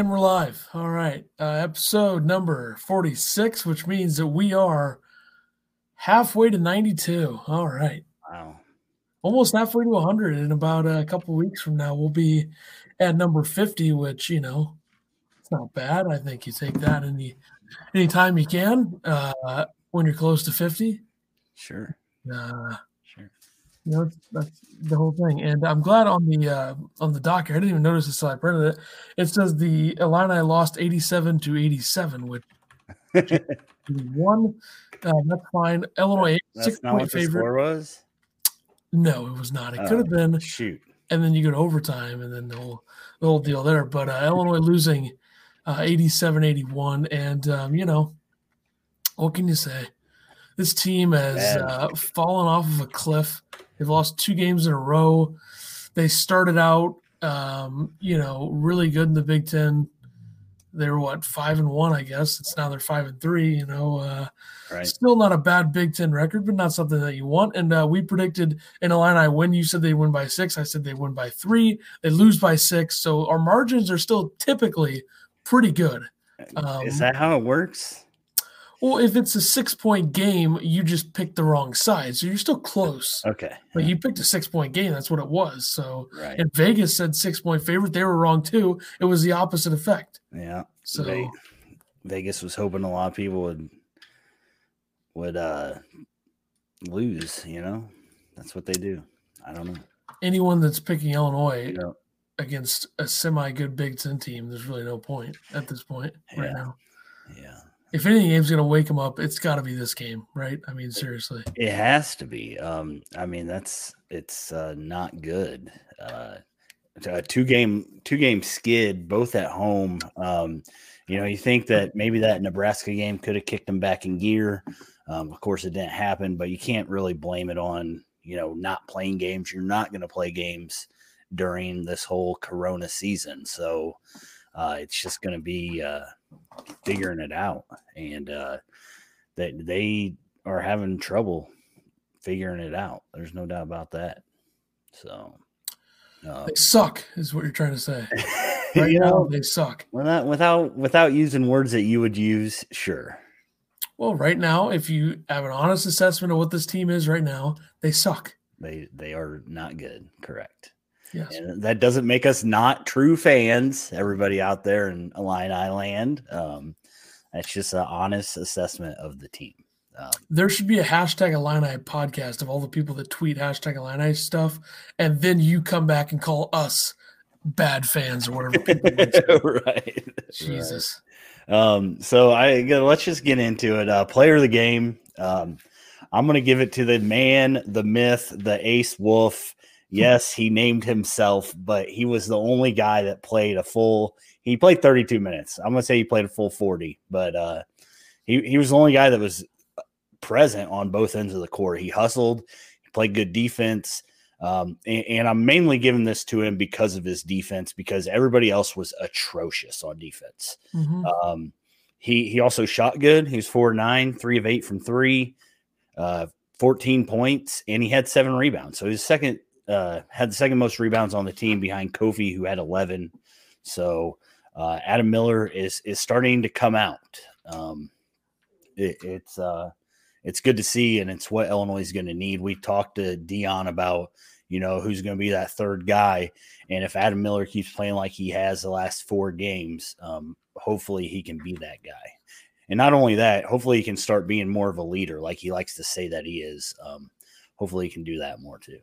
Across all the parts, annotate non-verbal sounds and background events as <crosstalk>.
And we're live. All right. Uh, episode number 46, which means that we are halfway to 92. All right. Wow. Almost halfway to 100. In about a couple weeks from now, we'll be at number 50, which, you know, it's not bad. I think you take that any anytime you can uh, when you're close to 50. Sure. Uh. You know that's the whole thing. And i'm glad on the uh on the doc i didn't even notice this until i printed it. It says the illini lost 87 to 87 which <laughs> one uh, that's fine. Illinois That's six not point what the favorite. score was. no it was not. It Oh. could have been. Shoot. and then you go to overtime and then the whole the whole deal there. But uh, illinois losing uh 87 81 and um you know what can you say? This team has uh, fallen off of a cliff they've lost two games in a row they started out um you know really good in the big ten they were what five and one i guess it's now they're five and three you know uh Right. Still not a bad Big Ten record, but not something that you want. And uh, we predicted in Illini win. You said they win by six. I said they win by three. They lose by six. So our margins are still typically pretty good. Um, Is that how it works? Well, if it's a six point game, you just picked the wrong side. So you're still close. Okay. But you picked a six point game. That's what it was. So, Right. and Vegas said six point favorite. They were wrong too. It was the opposite effect. Yeah. So, Ve- Vegas was hoping a lot of people would would uh lose, you know? That's what they do. I don't know. anyone that's picking Illinois against a semi good Big Ten team, there's really no point at this point right now. yeah. If any game's going to wake them up, it's got to be this game, right? I mean, seriously. It has to be. Um, I mean, that's it's uh, not good. Uh, a two game two game skid, both at home. Um, you know, you think that maybe that Nebraska game could have kicked them back in gear. Um, of course, it didn't happen, but you can't really blame it on you know not playing games. You're not going to play games during this whole Corona season, so uh, it's just going to be uh, figuring it out, and uh, that they are having trouble figuring it out. There's no doubt about that. So, um, They suck, is what you're trying to say. <laughs> Right you now, know, they suck. without without without using words that you would use, sure. Well, right now, if you have an honest assessment of what this team is right now, they suck. They they are not good. Correct. Yes. And that doesn't make us not true fans. Everybody out there in Illini land, um, that's just an honest assessment of the team. Um, There should be a hashtag Illini podcast of all the people that tweet hashtag Illini stuff, and then you come back and call us bad fans or whatever people <laughs> right. Jesus. Um, so I let's just get into it. Uh, player of the game. Um, I'm going to give it to the man, the myth, the ace wolf. Yes, he named himself, but he was the only guy that played a full. He played 32 minutes. I'm going to say he played a full 40, but uh, he he was the only guy that was present on both ends of the court. He hustled. He played good defense. Um, and, and I'm mainly giving this to him because of his defense, because everybody else was atrocious on defense. Mhm. Um, he he also shot good. He was four nine, three of eight from three, uh, 14 points, and he had seven rebounds. So his second uh, had the second most rebounds on the team behind Kofi, who had 11. So uh, Adam Miller is is starting to come out. Um, it, it's uh, it's good to see, and it's what Illinois is going to need. We talked to Dion about you know who's going to be that third guy, and if Adam Miller keeps playing like he has the last four games, um, hopefully he can be that guy. And not only that, hopefully he can start being more of a leader, like he likes to say that he is. Um, hopefully he can do that more too.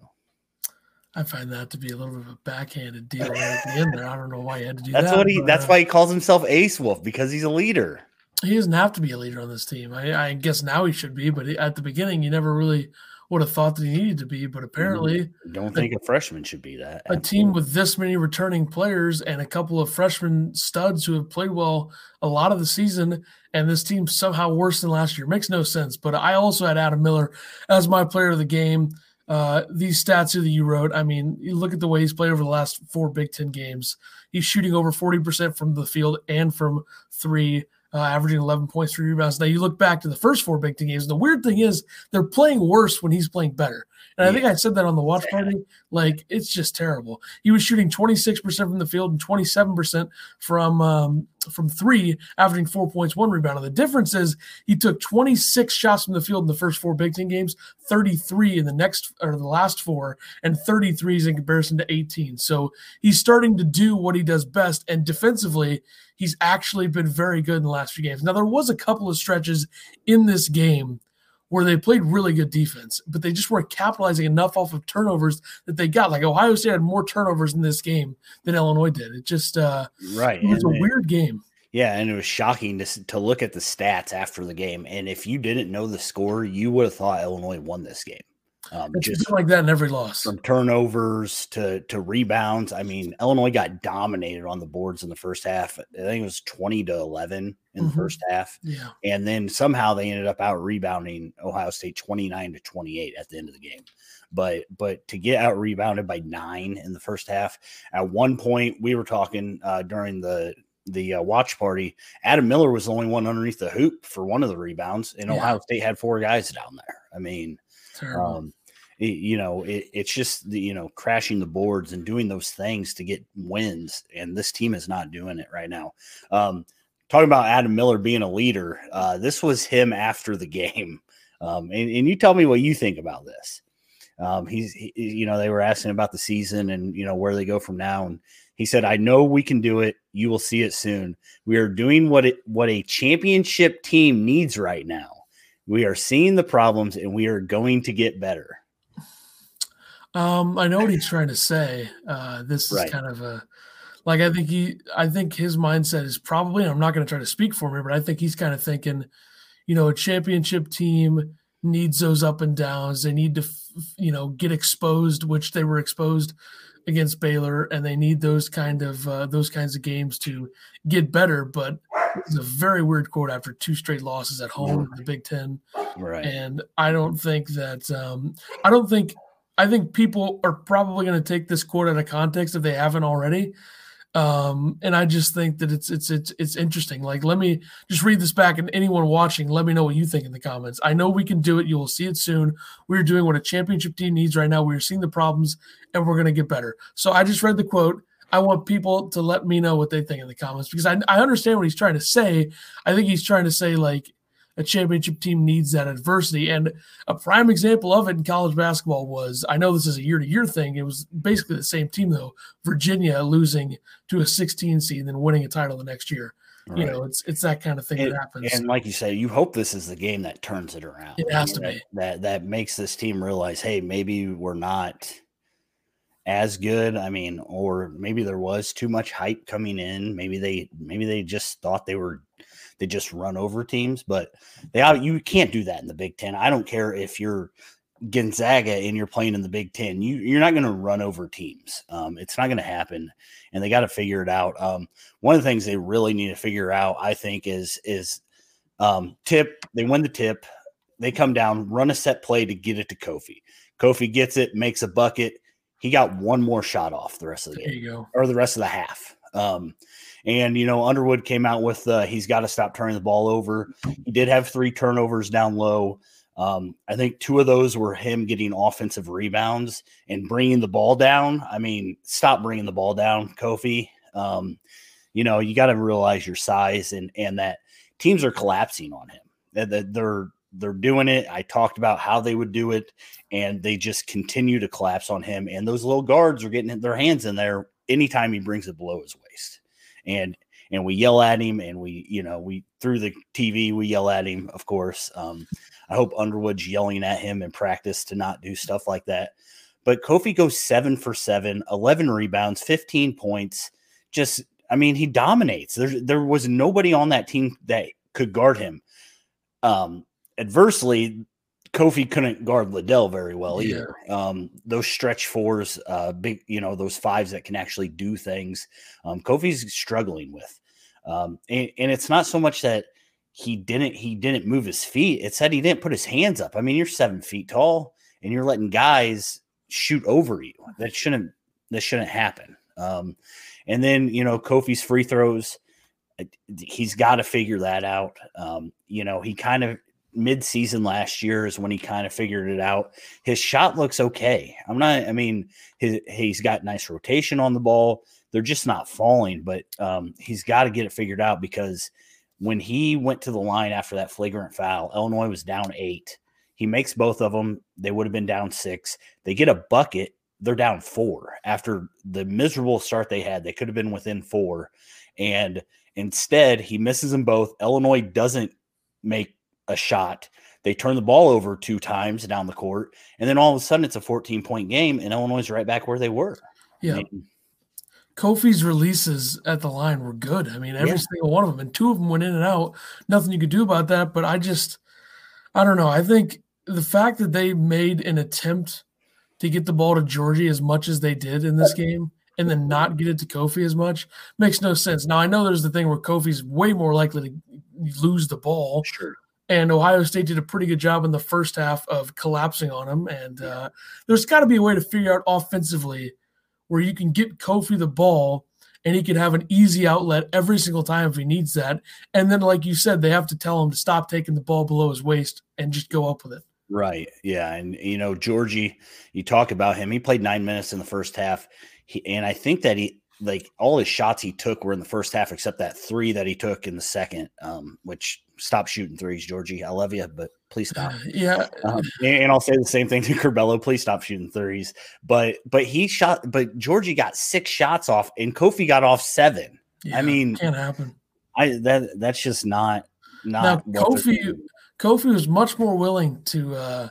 I find that to be a little bit of a backhanded deal right at the end there. I don't know why he had to do That's that. what he. but, That's uh, why he calls himself Ace Wolf because he's a leader. he doesn't have to be a leader on this team. I, I guess now he should be, but he, at the beginning, you never really would have thought that he needed to be. But apparently, Don't think a freshman should be that. a team with this many returning players and a couple of freshman studs who have played well a lot of the season, and this team somehow worse than last year makes no sense. But I also had Adam Miller as my player of the game. Uh, these stats that you wrote, I mean, you look at the way he's played over the last four Big Ten games. He's shooting over 40% from the field and from three, uh, averaging 11 points, three rebounds. Now you look back to the first four Big Ten games. The weird thing is they're playing worse when he's playing better. And yeah. I think I said that on the watch party. Like it's just terrible. He was shooting 26% from the field and 27% from um, from three, averaging four points, one rebound. And the difference is he took 26 shots from the field in the first four Big Ten games, 33 in the next or the last four, and 33s in comparison to 18. So he's starting to do what he does best. And defensively, he's actually been very good in the last few games. Now, there was a couple of stretches in this game where they played really good defense, but they just weren't capitalizing enough off of turnovers that they got. Like Ohio State had more turnovers in this game than Illinois did. It just uh, right. It was and a weird game. Yeah, and it was shocking to to look at the stats after the game. And if you didn't know the score, you would have thought Illinois won this game. Um, it's just like that in every loss. From turnovers to to rebounds. I mean, Illinois got dominated on the boards in the first half. I think it was 20 to 11 in mm-hmm. the first half. Yeah. And then somehow they ended up out rebounding Ohio State 29 to 28 at the end of the game. But but to get out rebounded by nine in the first half, at one point we were talking uh, during the the uh, watch party, Adam Miller was the only one underneath the hoop for one of the rebounds, and yeah. Ohio State had four guys down there. I mean, um, it, you know, it, it's just the, you know crashing the boards and doing those things to get wins, and this team is not doing it right now. Um, talking about Adam Miller being a leader, uh, this was him after the game, um, and, and, you tell me what you think about this. Um, he's, he, you know, they were asking about the season and you know where they go from now, and he said, "I know we can do it. You will see it soon. We are doing what it what a championship team needs right now. We are seeing the problems, and we are going to get better." Um, I know what he's <laughs> trying to say. Uh, this is right. kind of a like I think he I think his mindset is probably I'm not going to try to speak for him, but I think he's kind of thinking, you know, a championship team needs those up and downs. They need to, you know, get exposed, which they were exposed against Baylor, and they need those kind of uh, those kinds of games to get better. But it's a very weird quote after two straight losses at home in the Big Ten, right? And I don't think that um, I don't think I think people are probably going to take this quote out of context if they haven't already. Um, and I just think that it's it's it's it's interesting. Like, let me just read this back, and anyone watching, let me know what you think in the comments. I know we can do it. You will see it soon. We're doing what a championship team needs right now. We're seeing the problems, and we're going to get better. So I just read the quote. I want people to let me know what they think in the comments because I, I understand what he's trying to say. I think he's trying to say like a championship team needs that adversity. And a prime example of it in college basketball was I know this is a year to year thing. It was basically the same team, though. Virginia losing to a 16 seed and then winning a title the next year. Right. You know, it's it's that kind of thing and, that happens. And like you say, you hope this is the game that turns it around. It has to that, be. That that makes this team realize, hey, maybe we're not as good. I mean, or maybe there was too much hype coming in. Maybe they maybe they just thought they were they just run over teams, but they you can't do that in the Big Ten. I don't care if you're Gonzaga and you're playing in the Big Ten. You you're not going to run over teams. Um, it's not going to happen, and they got to figure it out. Um, one of the things they really need to figure out, I think, is is um, tip. They win the tip. They come down, run a set play to get it to Kofi. Kofi gets it, makes a bucket. He got one more shot off the rest of the there game, or the rest of the half. Um, and, you know, Underwood came out with uh, he's got to stop turning the ball over. He did have three turnovers down low. Um, I think two of those were him getting offensive rebounds and bringing the ball down. I mean, stop bringing the ball down, Kofi. Um, you know, you got to realize your size and and that teams are collapsing on him. That they're they're doing it. I talked about how they would do it, and they just continue to collapse on him. And those little guards are getting their hands in there anytime he brings it below his waist and and we yell at him and we you know we through the tv we yell at him of course um, i hope underwood's yelling at him in practice to not do stuff like that. But kofi goes seven for seven 11 rebounds 15 points just i mean he dominates. There, there was nobody on that team that could guard him. Um, adversely Kofi couldn't guard Liddell very well yeah. either. Um, those stretch fours, uh, big, you know, those fives that can actually do things. Um, Kofi's struggling with, um, and, and it's not so much that he didn't he didn't move his feet. It said he didn't put his hands up. I mean, you're seven feet tall, and you're letting guys shoot over you. That shouldn't that shouldn't happen. Um, and then you know Kofi's free throws. He's got to figure that out. Um, you know, he kind of mid-season last year is when he kind of figured it out. His shot looks okay. I'm not. I mean, his, he's got nice rotation on the ball. They're just not falling, but um, he's got to get it figured out because when he went to the line after that flagrant foul, Illinois was down eight. He makes both of them. They would have been down six. They get a bucket. They're down four after the miserable start they had. They could have been within four. And instead, he misses them both. Illinois doesn't make a shot. They turn the ball over two times down the court, and then all of a sudden it's a 14 point game, and Illinois is right back where they were. Yeah. I mean, Kofi's releases at the line were good. I mean, every yeah. single one of them, and two of them went in and out. Nothing you could do about that. But I just, I don't know. I think the fact that they made an attempt to get the ball to Giorgi as much as they did in this game and then not get it to Kofi as much makes no sense. Now I know there's the thing where Kofi's way more likely to lose the ball. Sure. And Ohio State did a pretty good job in the first half of collapsing on him. And uh, there's got to be a way to figure out offensively where you can get Kofi the ball and he can have an easy outlet every single time if he needs that. And then, like you said, they have to tell him to stop taking the ball below his waist and just go up with it. Right. Yeah. And, you know, Giorgi, you talk about him. He played nine minutes in the first half. He, and I think that he, like all his shots he took were in the first half, except that three that he took in the second, um, which stop shooting threes, Giorgi. I love you, but please stop. <laughs> Yeah. Um, and, and, I'll say the same thing to <laughs> Curbelo. Please stop shooting threes. But but he shot, but Giorgi got six shots off, and Kofi got off seven. Yeah, I mean, can't happen. I that that's just not not. Now, Kofi Kofi was much more willing to uh,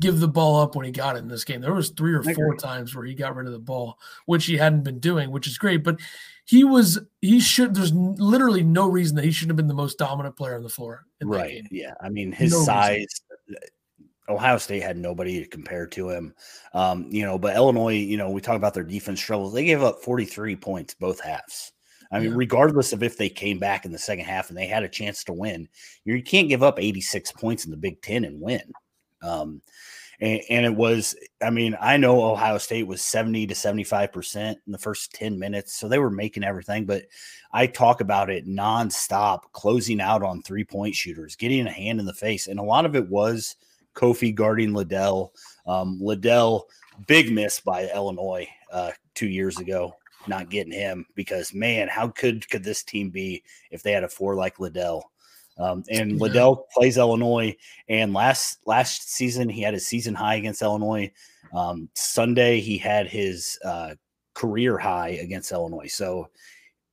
give the ball up when he got it in this game. There was three or four times where he got rid of the ball, which he hadn't been doing, which is great. But he was he should. There's literally no reason that he shouldn't have been the most dominant player on the floor. right? Yeah. I mean, his no size. Reason. Ohio State had nobody to compare to him. Um, you know, but Illinois, you know, we talk about their defense struggles. They gave up 43 points both halves. I mean, yeah. regardless of if they came back in the second half and they had a chance to win, you can't give up 86 points in the Big Ten and win. Um, and, and, it was, I mean, I know Ohio State was 70 to 75% in the first 10 minutes. So they were making everything, but I talk about it nonstop, closing out on three point shooters, getting a hand in the face. And a lot of it was Kofi guarding Liddell. Um, Liddell, big miss by Illinois uh, two years ago not getting him because man, how could could this team be if they had a four like Liddell? Um, and. Liddell plays Illinois, and last last season he had a season high against Illinois. Um, Sunday he had his uh, career high against Illinois. So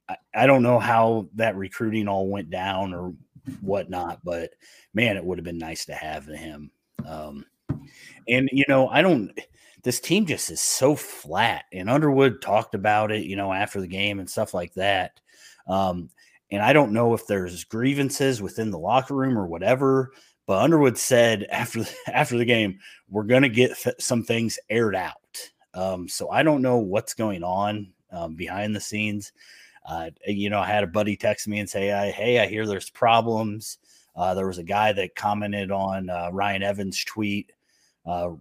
I, I don't know how that recruiting all went down or whatnot, but man, it would have been nice to have him. Um, and you know, I don't this team just is so flat. And Underwood talked about it, you know, after the game and stuff like that. Um, and I don't know if there's grievances within the locker room or whatever, but Underwood said <laughs> after the, after the game, we're going to get th- some things aired out. Um, so I don't know what's going on um, behind the scenes. Uh, you know, I had a buddy text me and say, "Hey, I hear there's problems." Uh, there was a guy that commented on uh, Ryan Evans' tweet uh,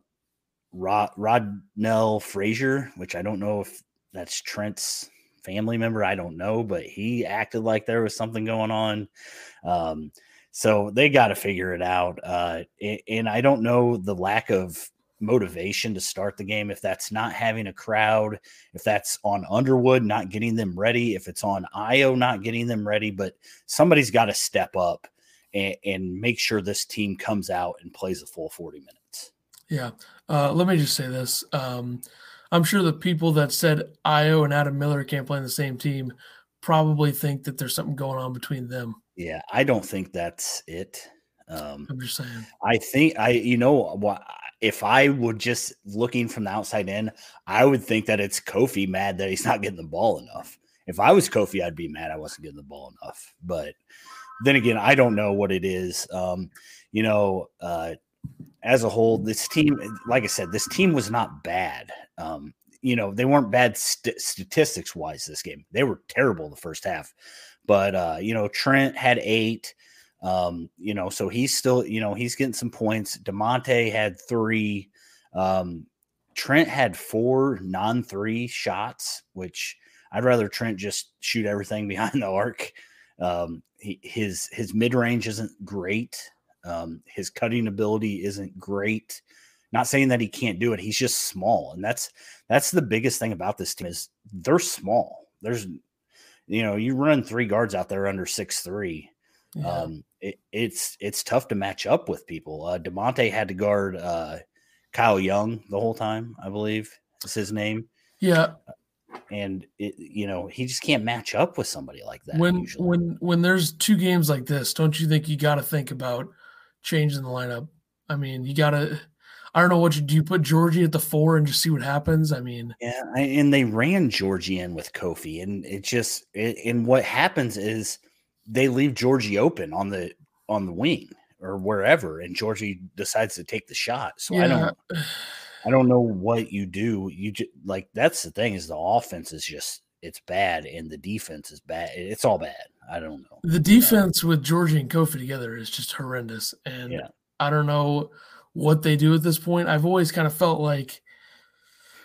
Rod Rodnell Frazier, which I don't know if that's Trent's family member. I don't know, but he acted like there was something going on. Um, so they got to figure it out. Uh, and I don't know the lack of motivation to start the game if that's not having a crowd, if that's on Underwood not getting them ready, if it's on Ayo not getting them ready, but somebody's got to step up and, and make sure this team comes out and plays a full 40 minutes. Yeah. Uh, let me just say this. Um, I'm sure the people that said Ayo and Adam Miller can't play in the same team probably think that there's something going on between them. Yeah, I don't think that's it. Um, I'm just saying. I think I, you know, what if I would just looking from the outside in, I would think that it's Kofi mad that he's not getting the ball enough. If I was Kofi, I'd be mad I wasn't getting the ball enough. But then again, I don't know what it is. Um, you know, uh, as a whole, this team, like I said, this team was not bad. Um, you know, they weren't bad st- statistics wise this game. They were terrible the first half. But, uh, you know, Trent had eight. Um, you know, so he's still, you know, he's getting some points. Da'Monte had three. Um, Trent had four non three shots, which I'd rather Trent just shoot everything <laughs> behind the arc. Um, he, his his mid range isn't great. Um, his cutting ability isn't great. Not saying that he can't do it. He's just small, and that's that's the biggest thing about this team is they're small. There's, you know, you run three guards out there under six three. Yeah. Um, it, it's it's tough to match up with people. Uh, Da'Monte had to guard uh, Kyle Young the whole time, I believe is his name. Yeah, and it, you know he just can't match up with somebody like that. When usually. when when there's two games like this, don't you think you got to think about changing the lineup? I mean, you got to. I don't know what you do. You put Giorgi at the four and just see what happens. I mean, yeah, and they ran Giorgi in with Kofi, and it just it, and what happens is they leave Giorgi open on the on the wing or wherever, and Georgie decides to take the shot. So yeah. I don't. <sighs> I don't know what you do. You just like that's the thing is the offense is just it's bad and the defense is bad. It's all bad. I don't know. The defense with Giorgi and Kofi together is just horrendous, and yeah. I don't know what they do at this point. I've always kind of felt like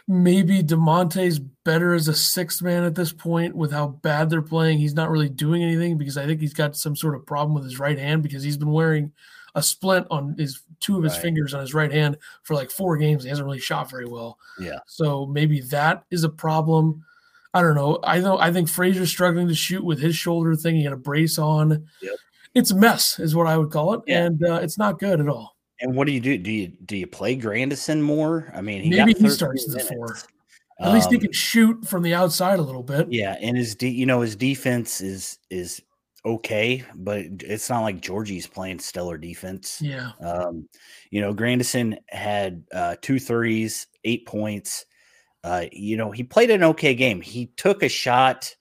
maybe Da'Monte's better as a sixth man at this point with how bad they're playing. He's not really doing anything because I think he's got some sort of problem with his right hand because he's been wearing a splint on his two of his right. fingers on his right hand for like four games. He hasn't really shot very well. Yeah. So maybe that is a problem. I don't know. I know I think Frazier's struggling to shoot with his shoulder thing. He had a brace on. Yep. It's a mess, is what I would call it, yeah. and uh, it's not good at all. And what do you do? Do you do you play Grandison more? I mean, he maybe he starts the four. At um, least he um, can shoot from the outside a little bit. Yeah, and his de- you know his defense is is okay, but it's not like Giorgi's playing stellar defense. Yeah. Um, you know, Grandison had uh, two threes, eight points. Uh, you know, he played an okay game. He took a shot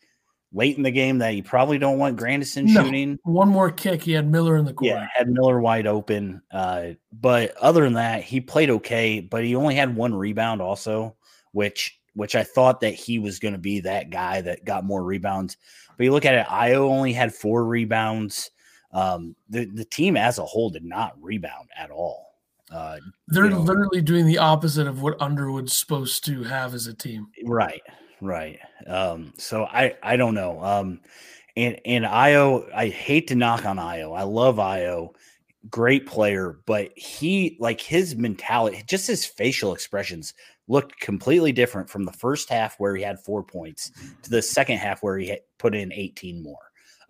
late in the game that you probably don't want Grandison no. shooting. One more kick, he had Miller in the corner. Yeah, had Miller wide open. Uh, but other than that, he played okay. But he only had one rebound, also, which which I thought that he was going to be that guy that got more rebounds. But you look at it, Ayo only had four rebounds. Um, the the team as a whole did not rebound at all. Uh, They're you know, literally doing the opposite of what Underwood's supposed to have as a team. Right, right. Um, so I I don't know. Um, and and Ayo, I hate to knock on Ayo. I love Ayo, great player, but he like his mentality, just his facial expressions looked completely different from the first half where he had four points to the second half where he put in 18 more.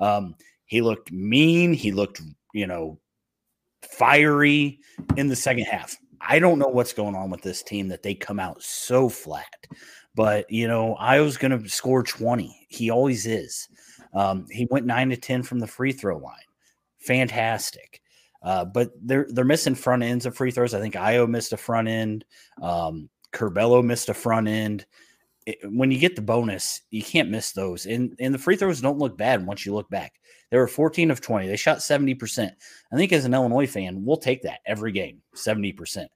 Um, he looked mean. He looked, you know, fiery in the second half. I don't know what's going on with this team that they come out so flat. But, you know, I was going to score 20. He always is. Um, he went 9 to 10 from the free throw line. Fantastic. Uh, but they're they're missing front ends of free throws. I think Ayo missed a front end. Um, Curbelo missed a front end. It, when you get the bonus, you can't miss those. And and the free throws don't look bad once you look back. They were 14 of 20. They shot 70%. I think as an Illinois fan, we'll take that every game, 70%.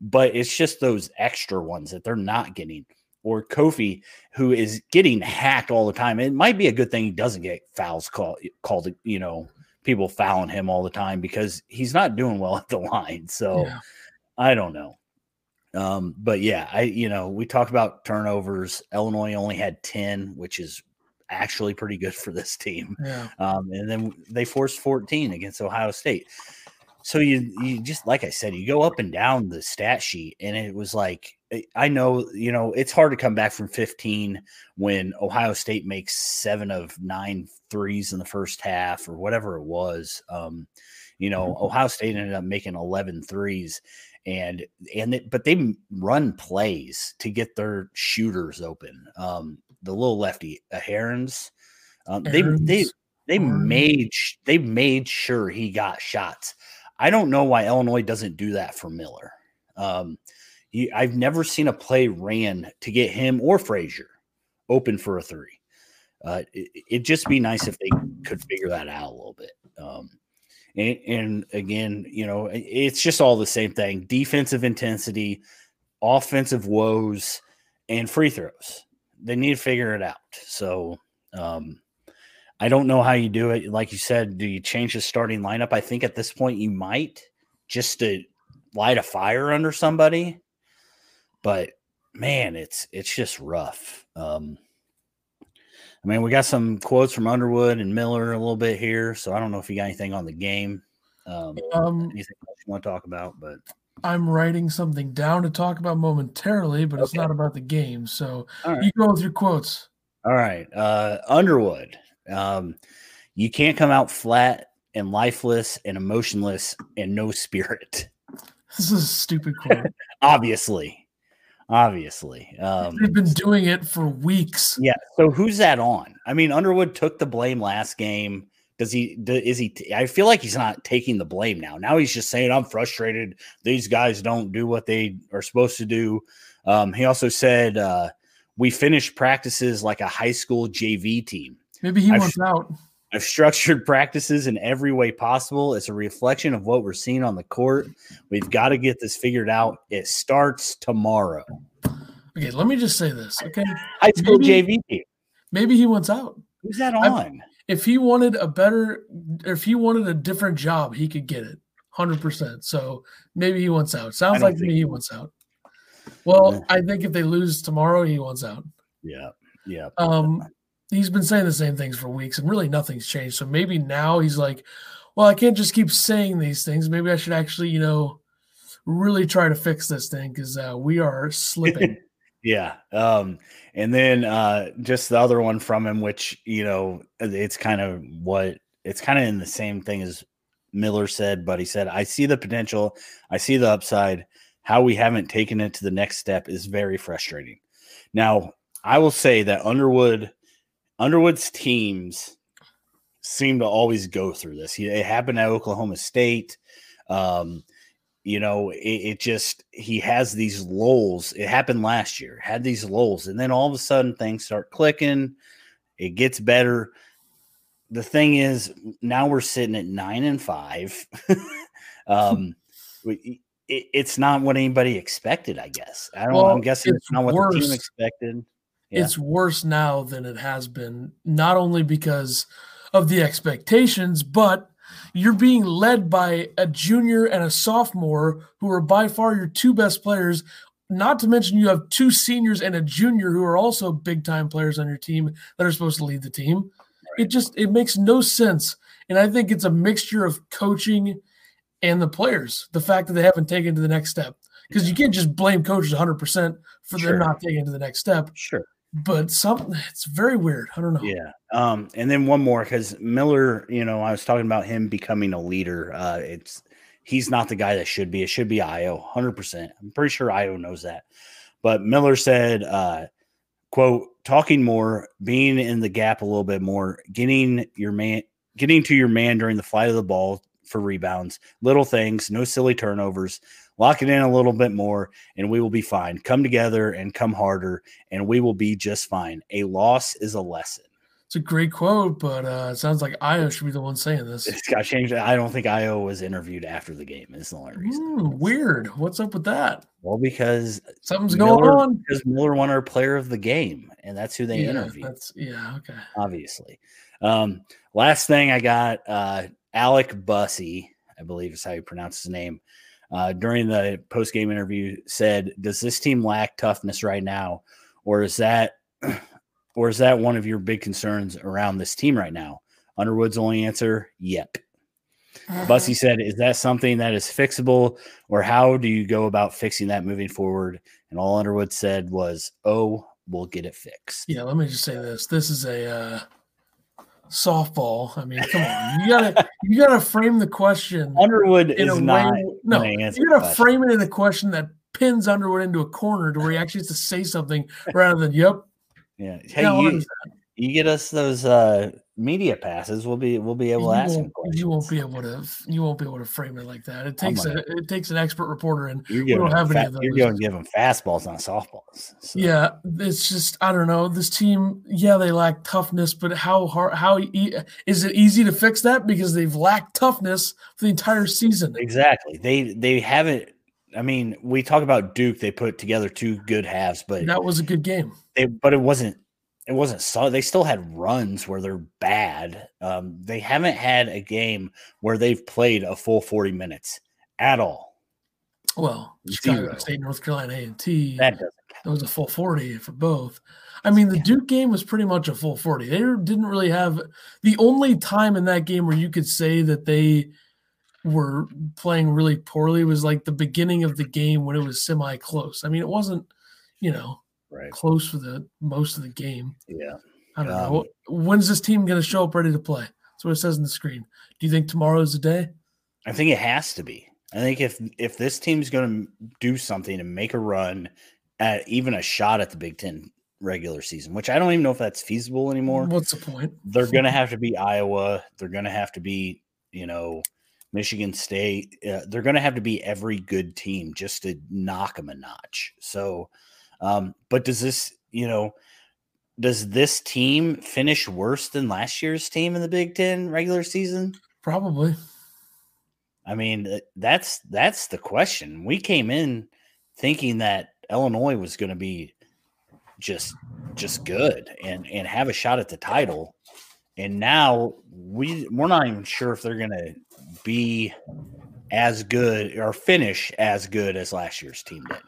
But it's just those extra ones that they're not getting. Or Kofi, who is getting hacked all the time. It might be a good thing he doesn't get fouls called, called you know, people fouling him all the time because he's not doing well <laughs> at the line. So yeah. I don't know. Um, but yeah, I you know we talked about turnovers. Illinois only had ten, which is actually pretty good for this team. Yeah. Um, and then they forced 14 against Ohio State. So you you just like I said, you go up and down the stat sheet, and it was like I know you know it's hard to come back from 15 when Ohio State makes seven of nine threes in the first half or whatever it was. Um, you know, mm-hmm. Ohio State ended up making 11 threes and and it, but they run plays to get their shooters open. Um, the little lefty, uh, Herons, um, they they they made they made sure he got shots. I don't know why Illinois doesn't do that for Miller. Um, he, I've never seen a play ran to get him or Frazier open for a three. Uh, it, would just be nice if they could figure that out a little bit. Um, and, and again, you know, it's just all the same thing defensive intensity, offensive woes, and free throws. They need to figure it out. So, um, I don't know how you do it. Like you said, do you change the starting lineup? I think at this point you might just to light a fire under somebody. But man, it's it's just rough. Um, I mean, we got some quotes from Underwood and Miller a little bit here, so I don't know if you got anything on the game. Um, Um, anything else you want to talk about? But I'm writing something down to talk about momentarily, but it's not about the game. So right, you go with your quotes. all right. Uh, Underwood, um, you can't come out flat and lifeless and emotionless and no spirit. <laughs> This is a stupid quote. <laughs> Obviously, obviously. Um, They've been doing it for weeks. Yeah. So who's that on? I mean, Underwood took the blame last game. Does he? Do, is he? T- I feel like he's not taking the blame now. Now he's just saying, "I'm frustrated. These guys don't do what they are supposed to do." Um, he also said, uh, "We finished practices like a high school JV team. Maybe he I've- wants out. I've structured <laughs> practices in every way possible. It's a reflection of what we're seeing on the court. We've got to get this figured out. It starts tomorrow. Okay, let me just say this. Okay, High school Maybe- JV maybe he wants out. Who's that on? If he wanted a better, if he wanted a different job, he could get it, hundred percent. So maybe he wants out. Sounds like to me he he wants out. Well, I think if they lose tomorrow, he wants out. Yeah. Yeah. Um, he's been saying the same things for weeks, and really nothing's changed. So maybe now he's like, well, I can't just keep saying these things. Maybe I should actually, you know, really try to fix this thing because uh, we are slipping. <laughs> Yeah. Um, and then uh just the other one from him, which you know, it's kind of what it's kind of in the same thing as Miller said, but he said, I see the potential, I see the upside. How we haven't taken it to the next step is very frustrating. Now, I will say that Underwood, Underwood's teams seem to always go through this. It happened at Oklahoma State. Um, you know, it, it just he has these lulls. It happened last year, had these lulls, and then all of a sudden things start clicking. It gets better. The thing is, now we're sitting at nine and five. <laughs> um, <laughs> it, it's not what anybody expected, I guess. I don't know. Well, I'm guessing it's, it's not what the team expected. Yeah. It's worse now than it has been, not only because of the expectations, but you're being led by a junior and a sophomore who are by far your two best players. Not to mention, you have two seniors and a junior who are also big time players on your team that are supposed to lead the team. It just it makes no sense, and I think it's a mixture of coaching and the players. The fact that they haven't taken to the next step because you can't just blame coaches 100 percent for Sure. them not taking to the next step Sure. But some it's very weird. I don't know. Yeah. Um, and then one more because Miller, you know, I was talking about him becoming a leader. Uh, it's he's not the guy that should be. It should be Ayo, hundred percent. I'm pretty sure Ayo knows that. But Miller said, uh, "quote Talking more, being in the gap a little bit more, getting your man, getting to your man during the flight of the ball for rebounds, little things, no silly turnovers." Lock it in a little bit more, and we will be fine. Come together and come harder, and we will be just fine. A loss is a lesson. It's a great quote, but uh, it sounds like Ayo should be the one saying this. It's got changed. I don't think Ayo was interviewed after the game. Is the only reason. Hmm, weird. What's up with that? Well, because Something's Miller, going on. because Miller won our player of the game, and that's who they yeah, interviewed. that's yeah. Okay. Obviously. Um, last thing I got, uh, Alec Bussy, I believe is how you pronounce his name. Uh, during the post game interview, said, "Does this team lack toughness right now, or is that, <clears throat> or is that one of your big concerns around this team right now?" Underwood's only answer, "Yep." Bussy said, Is that something that is fixable, or how do you go about fixing that moving forward? And all Underwood said was, Oh, we'll get it fixed. Yeah. Let me just say this. This is a uh, softball. I mean, come on. You gotta you gotta frame the question Underwood is not way. No, you gotta frame it in a question that pins Underwood into a corner to where he actually has to say something rather than "Yep." Yeah. Hey, you, you get us those uh media passes, we'll be we'll be able to you ask him questions. you won't be able to you won't be able to frame it like that. It takes gonna- a, it takes an expert reporter and You're we don't have any fa- of you're going to give them fastballs, not softballs. So, Yeah, it's just I don't know. This team, yeah, they lack toughness, but how hard? How e- is it easy to fix that? Because they've lacked toughness for the entire season. exactly. They they haven't. I mean, we talk about Duke. They put together two good halves, but That was a good game. they but it wasn't it wasn't so they still had runs where they're bad um they haven't had a game where they've played a full 40 minutes at all Well, Chicago Zero. State, North Carolina A and T. that doesn't That was a full forty for both. I mean, the Duke game was pretty much a full forty. They didn't really have the only time in that game where you could say that they were playing really poorly was like the beginning of the game when it was semi close. I mean, it wasn't, you know, Right. close for the most of the game. Yeah. I don't Um, know. When's this team going to show up ready to play? That's what it says on the screen. Do you think tomorrow's the day? I think it has to be. I think if if this team's going to do something and make a run at even a shot at the Big Ten regular season, which I don't even know if that's feasible anymore. What's the point? They're going to have to be Iowa. They're going to have to be, you know, Michigan State. Uh, they're going to have to be every good team just to knock them a notch. So, um, but does this, you know, does this team finish worse than last year's team in the Big Ten regular season? Probably. I mean, that's that's the question. We came in thinking that Illinois was going to be just just good and and have a shot at the title, and now we we're not even sure if they're going to be as good or finish as good as last year's team did.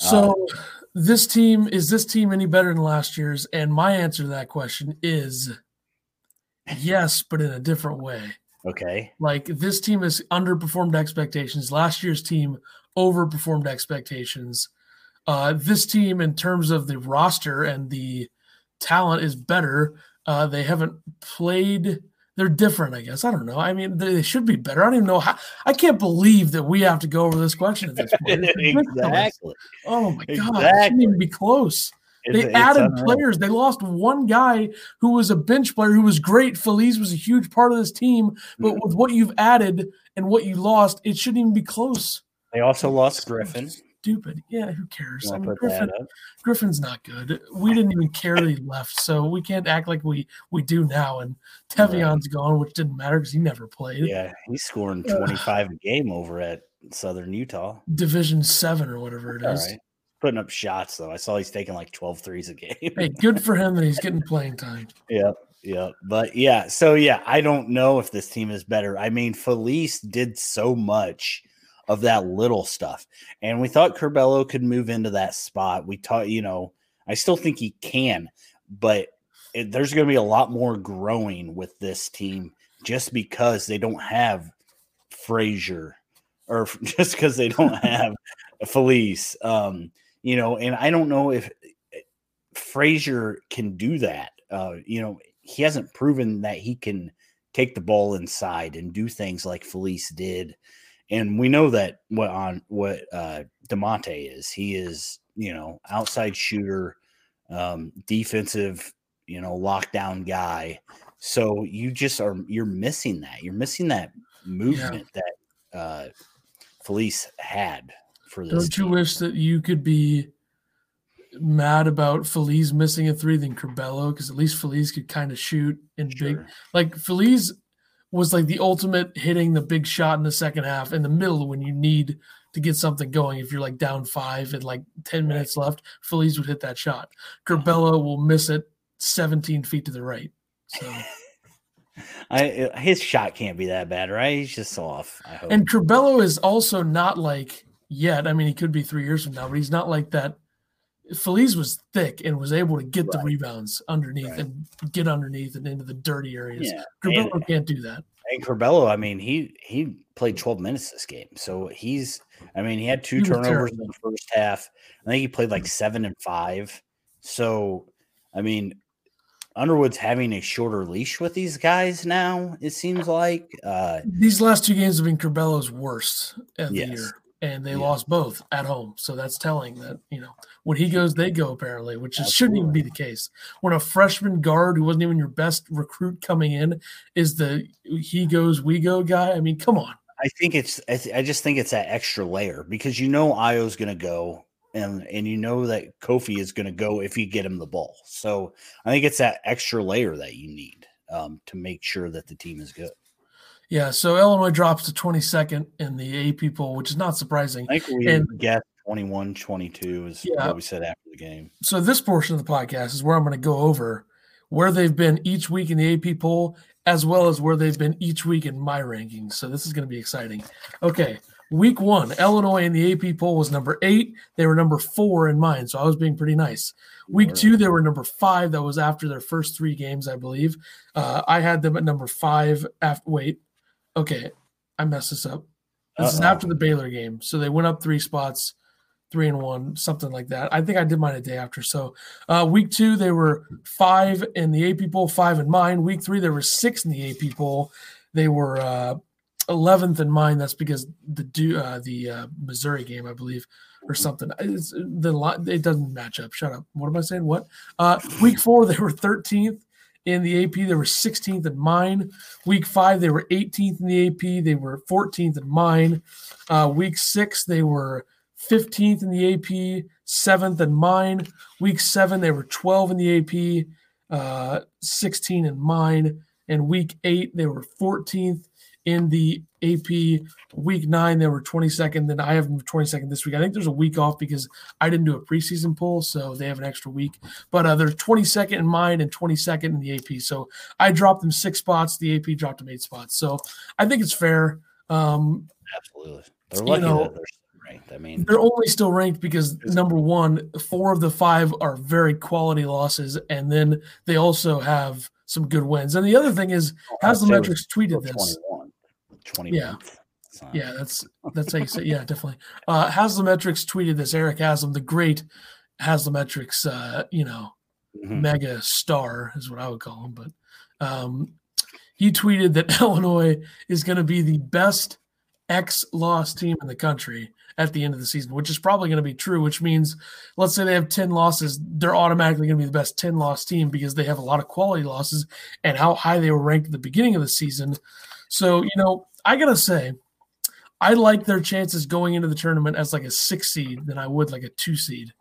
So this team is this team any better than last year's? And my answer to that question is yes, but in a different way. Okay, Like this team has underperformed expectations. Last year's team overperformed expectations. Uh, this team, in terms of the roster and the talent, is better. Uh, they haven't played. They're different, I guess. I don't know. I mean, they, should be better. I don't even know how. I can't believe that we have to go over this question at this point. <laughs> Exactly. Oh my god, it shouldn't even be close. It's- They added players. They lost one guy who was a bench player who was great. Feliz was a huge part of this team, but Mhm. with what you've added and what you lost, it shouldn't even be close. They also lost Griffin. Stupid. Yeah, who cares? I mean, Griffin. Griffin's not good. We didn't even care that he left, so we can't act like we we do now. And Tevian's gone, which didn't matter because he never played. Yeah, he's scoring 25 a game over at Southern Utah. Division seven or whatever it is. Right. Putting up shots though. I saw he's taking like 12 threes a game. Hey, good for him that he's getting playing time. yeah. Yeah. But yeah, so yeah, I don't know if this team is better. I mean, Feliz did so much of that little stuff. And we thought Curbelo could move into that spot. We thought, you know, I still think he can, but it, there's going to be a lot more growing with this team just because they don't have Frazier or <laughs> just because they don't <laughs> have Feliz. Um, you know, and I don't know if Frazier can do that. Uh, you know, he hasn't proven that he can take the ball inside and do things like Feliz did. And we know that what on what uh Da'Monte is. He is, you know, outside shooter, um, defensive, you know, lockdown guy. So you just are you're missing that. You're missing that movement that uh Feliz had for this. Don't you team. wish that you could be mad about Feliz missing a three than Curbelo? Because at least Feliz could kind of shoot in big. Like Feliz was like the ultimate hitting the big shot in the second half in the middle when you need to get something going. If you're like down five and like 10 minutes left, Feliz would hit that shot. Curbelo will miss it 17 feet to the right. So <laughs> I his shot can't be that bad, right? He's just off. I hope. and Curbelo is also not like yet. I mean, he could be three years from now, but he's not like that. Feliz was thick and was able to get the rebounds underneath Right. and get underneath and into the dirty areas. yeah, and, can't do that. and Curbelo, I mean, he he played 12 minutes this game, so he's. I mean, he had two He turnovers in the first half. I think he played like seven and five. So, I mean, Underwood's having a shorter leash with these guys now. It seems like. Uh, These last two games have been Curbelo's worst of Yes. the year, and they Yeah. lost both at home. So that's telling that you know when he goes, they go apparently, which is, shouldn't even be the case. When a freshman guard who wasn't even your best recruit coming in is the he goes, we go guy. I mean, come on. I think it's. I, th- I just think it's that extra layer because you know Ayo's going to go, and and you know that Kofi is going to go if you get him the ball. So I think it's that extra layer that you need um, to make sure that the team is good. Yeah, so Illinois drops to 22nd in the AP poll, which is not surprising. I think we And- guessed 21, 22 is Yeah. what we said after the game. So this portion of the podcast is where I'm going to go over where they've been each week in the AP poll, as well as where they've been each week in my rankings. So this is going to be exciting. Okay, week one, Illinois in the AP poll was number eight. They were number four in mine, so I was being pretty nice. Week two, they were number five. That was after their first three games, I believe. Uh, I had them at number five. After wait, okay, I messed this up. This is after the Baylor game. So they went up three spots, three and one, something like that. I think I did mine a day after. So uh, week two, they were five in the AP poll, five in mine. Week three, there were six in the AP poll. They were uh, 11th in mine. That's because the do uh, the uh, Missouri game, I believe, or something. It's, the it doesn't match up. Shut up. What am I saying? What? Uh, week four, they were 13th in the AP. They were 16th in mine. Week five, they were 18th in the AP. They were 14th in mine. Uh, week six, they were 15th in the AP, seventh in mine. Week seven, they were 12 in the AP, uh, 16 in mine. And week eight, they were 14th in the AP. Week nine, they were 22nd. Then I have them 22nd this week. I think there's a week off because I didn't do a preseason poll, so they have an extra week. But uh, they're 22nd in mine and 22nd in the AP. So I dropped them six spots. The AP dropped them eight spots. So I think it's fair. Um, Absolutely. They're lucky you know, that they're ranked. I mean, they're only still ranked because number one, four of the five are very quality losses, and then they also have some good wins. And the other thing is, Haslametrics tweeted this. 20 yeah. Yeah, that's that's how you say. Yeah, definitely. Uh, Haslametrics tweeted this. Eric Haslam, the great Haslametrics, uh, you know, mm-hmm. mega star is what I would call him. But um, he tweeted that <laughs> Illinois is going to be the best X loss team in the country at the end of the season, which is probably going to be true. Which means, let's say they have ten losses, they're automatically going to be the best ten loss team because they have a lot of quality losses and how high they were ranked at the beginning of the season. So you know I gotta say, I like their chances going into the tournament as like a six seed than I would like a two seed,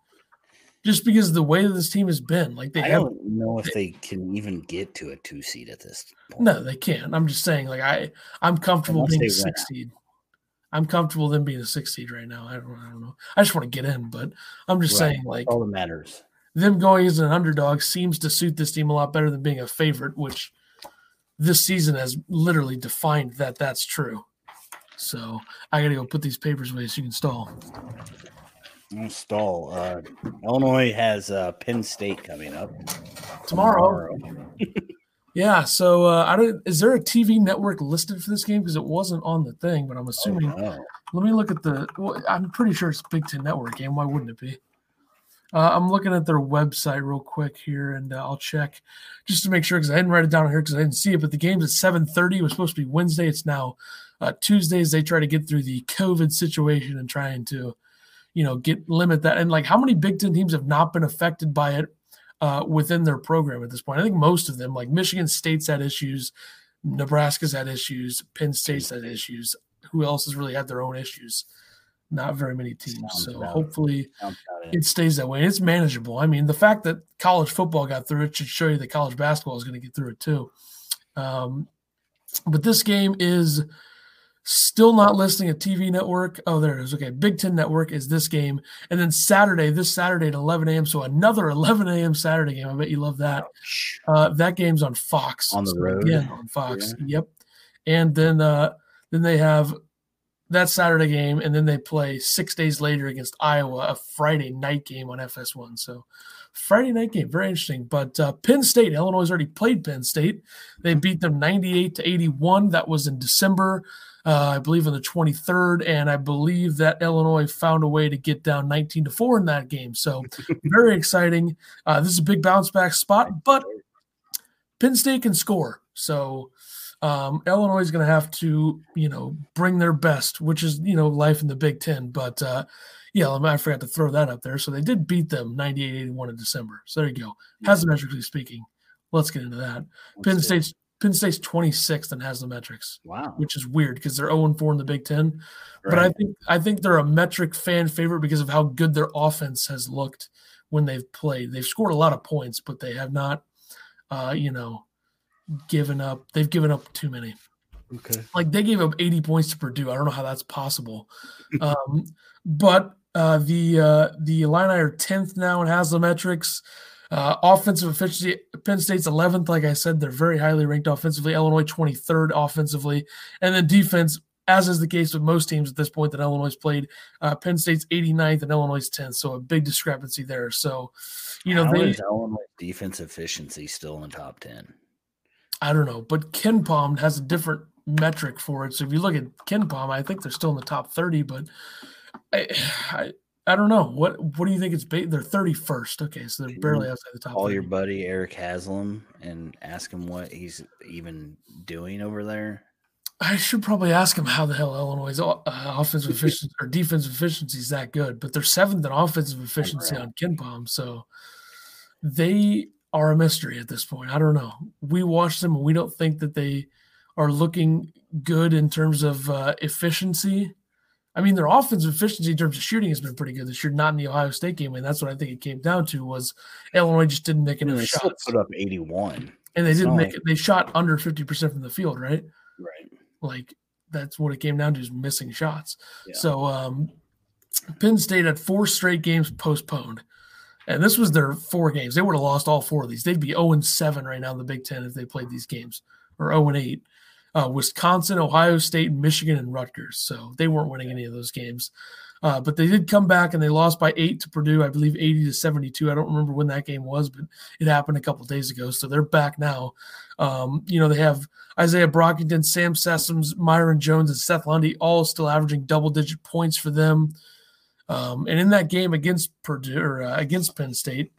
just because of the way that this team has been. Like they I have, don't know if they can even get to a two seed at this. point. No, they can't. I'm just saying, like I, I'm comfortable Unless being a six seed. I'm comfortable them being a six seed right now. I don't, I don't know. I just want to get in, but I'm just right. saying, like all that matters. Them going as an underdog seems to suit this team a lot better than being a favorite, which this season has literally defined that that's true. So I got to go put these papers away so you can stall. I'll Stall. Uh, Illinois has uh, Penn State coming up tomorrow. tomorrow. <laughs> yeah. So uh, I don't. Is there a TV network listed for this game? Because it wasn't on the thing, but I'm assuming. Oh, no. Let me look at the. Well, I'm pretty sure it's Big Ten Network game. Why wouldn't it be? Uh, I'm looking at their website real quick here, and uh, I'll check just to make sure because I didn't write it down here because I didn't see it. But the game's at 7:30. It was supposed to be Wednesday. It's now uh, Tuesdays. They try to get through the COVID situation and trying to, you know, get limit that. And like, how many Big Ten teams have not been affected by it uh, within their program at this point? I think most of them, like Michigan State's had issues, Nebraska's had issues, Penn State's had issues. Who else has really had their own issues? Not very many teams. Sounds so hopefully it. it stays that way. It's manageable. I mean, the fact that college football got through it should show you that college basketball is going to get through it too. Um, but this game is still not listing a TV network. Oh, there it is. Okay, Big Ten Network is this game, and then Saturday, this Saturday at 11 a.m. So another <laughs> 11 a.m. Saturday game. I bet you love that. Uh, that game's on Fox on the so road. Again, on Fox. Yeah. Yep. And then uh, then they have that Saturday game, and then they play six days later against Iowa, a Friday night game on FS1. So Friday night game, very interesting. But uh, Penn State, Illinois has already played Penn State. They beat them 98 to 81. That was in December, uh, I believe, on the 23rd, and I believe that Illinois found a way to get down 19 to four in that game. So <laughs> very exciting. Uh, this is a big bounce back spot, but Penn State can score. So um, Illinois is going to have to, you know, bring their best, which is, you know, life in the Big Ten. But uh, yeah, I forgot to throw that up there. So they did beat them 98 81 in December. So there you go. Haslametrically speaking, let's get into that. Let's Penn State's Penn State's 26th in Haslametrics. Wow. Which is weird because they're 0 4 in the Big Ten. Right. But I think I think they're a metric fan favorite because of how good their offense has looked when they've played. They've scored a lot of points, but they have not uh, you know, given up. They've given up too many. Okay. Like they gave up 80 points to Purdue. I don't know how that's possible. <laughs> um, but uh, the uh, the Illini are 10th now in Haslametrics. Uh, offensive efficiency, Penn State's 11th. Like I said, they're very highly ranked offensively. Illinois 23rd offensively, and then defense, as is the case with most teams at this point that Illinois played. Uh, Penn State's 89th and Illinois 10th, so a big discrepancy there. So, you know, How they Illinois defense efficiency still in top 10. I don't know, but KenPom has a different metric for it. So if you look at KenPom, I think they're still in the top 30, but I, I, I don't know. What what do you think it's ba- they're 31st. Okay, so they're barely outside the top. Call 30. your buddy Eric Haslam and ask him what he's even doing over there. I should probably ask him how the hell Illinois' uh, offensive <laughs> efficiency or defensive efficiency is that good, but they're seventh in offensive efficiency on KenPom, so they are a mystery at this point. I don't know. We watch them and we don't think that they are looking good in terms of uh, efficiency. I mean, their offensive efficiency in terms of shooting has been pretty good this year, not in the Ohio State game, and that's what I think it came down to was Illinois just didn't make enough they shots, put up 81. and they It's didn't make it. They shot under fifty percent from the field, right? Right. Like that's what it came down to is missing shots. Yeah. So um, Penn State had four straight games postponed. And this was their four games. They would have lost all four of these. They'd be 0 7 right now in the Big Ten if they played these games, or 0 8. Uh, Wisconsin, Ohio State, Michigan, and Rutgers. So they weren't winning any of those games. Uh, but they did come back and they lost by eight to Purdue, I believe 80 to 72. I don't remember when that game was, but it happened a couple days ago. So they're back now. Um, you know, they have Izaiah Brockington, Sam Sessoms, Myreon Jones, and Seth Lundy all still averaging double digit points for them. Um, and in that game against Purdue or uh, against Penn State,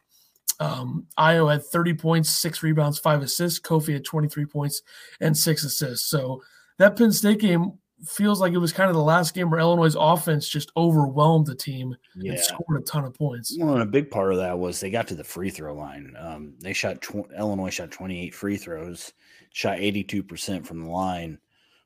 um, Ayo had 30 points, six rebounds, five assists. Kofi had 23 points and six assists. So that Penn State game feels like it was kind of the last game where Illinois' offense just overwhelmed the team Yeah. and scored a ton of points. Well, and a big part of that was they got to the free throw line. Um, they shot tw- Illinois shot 28 free throws, shot 82% from the line,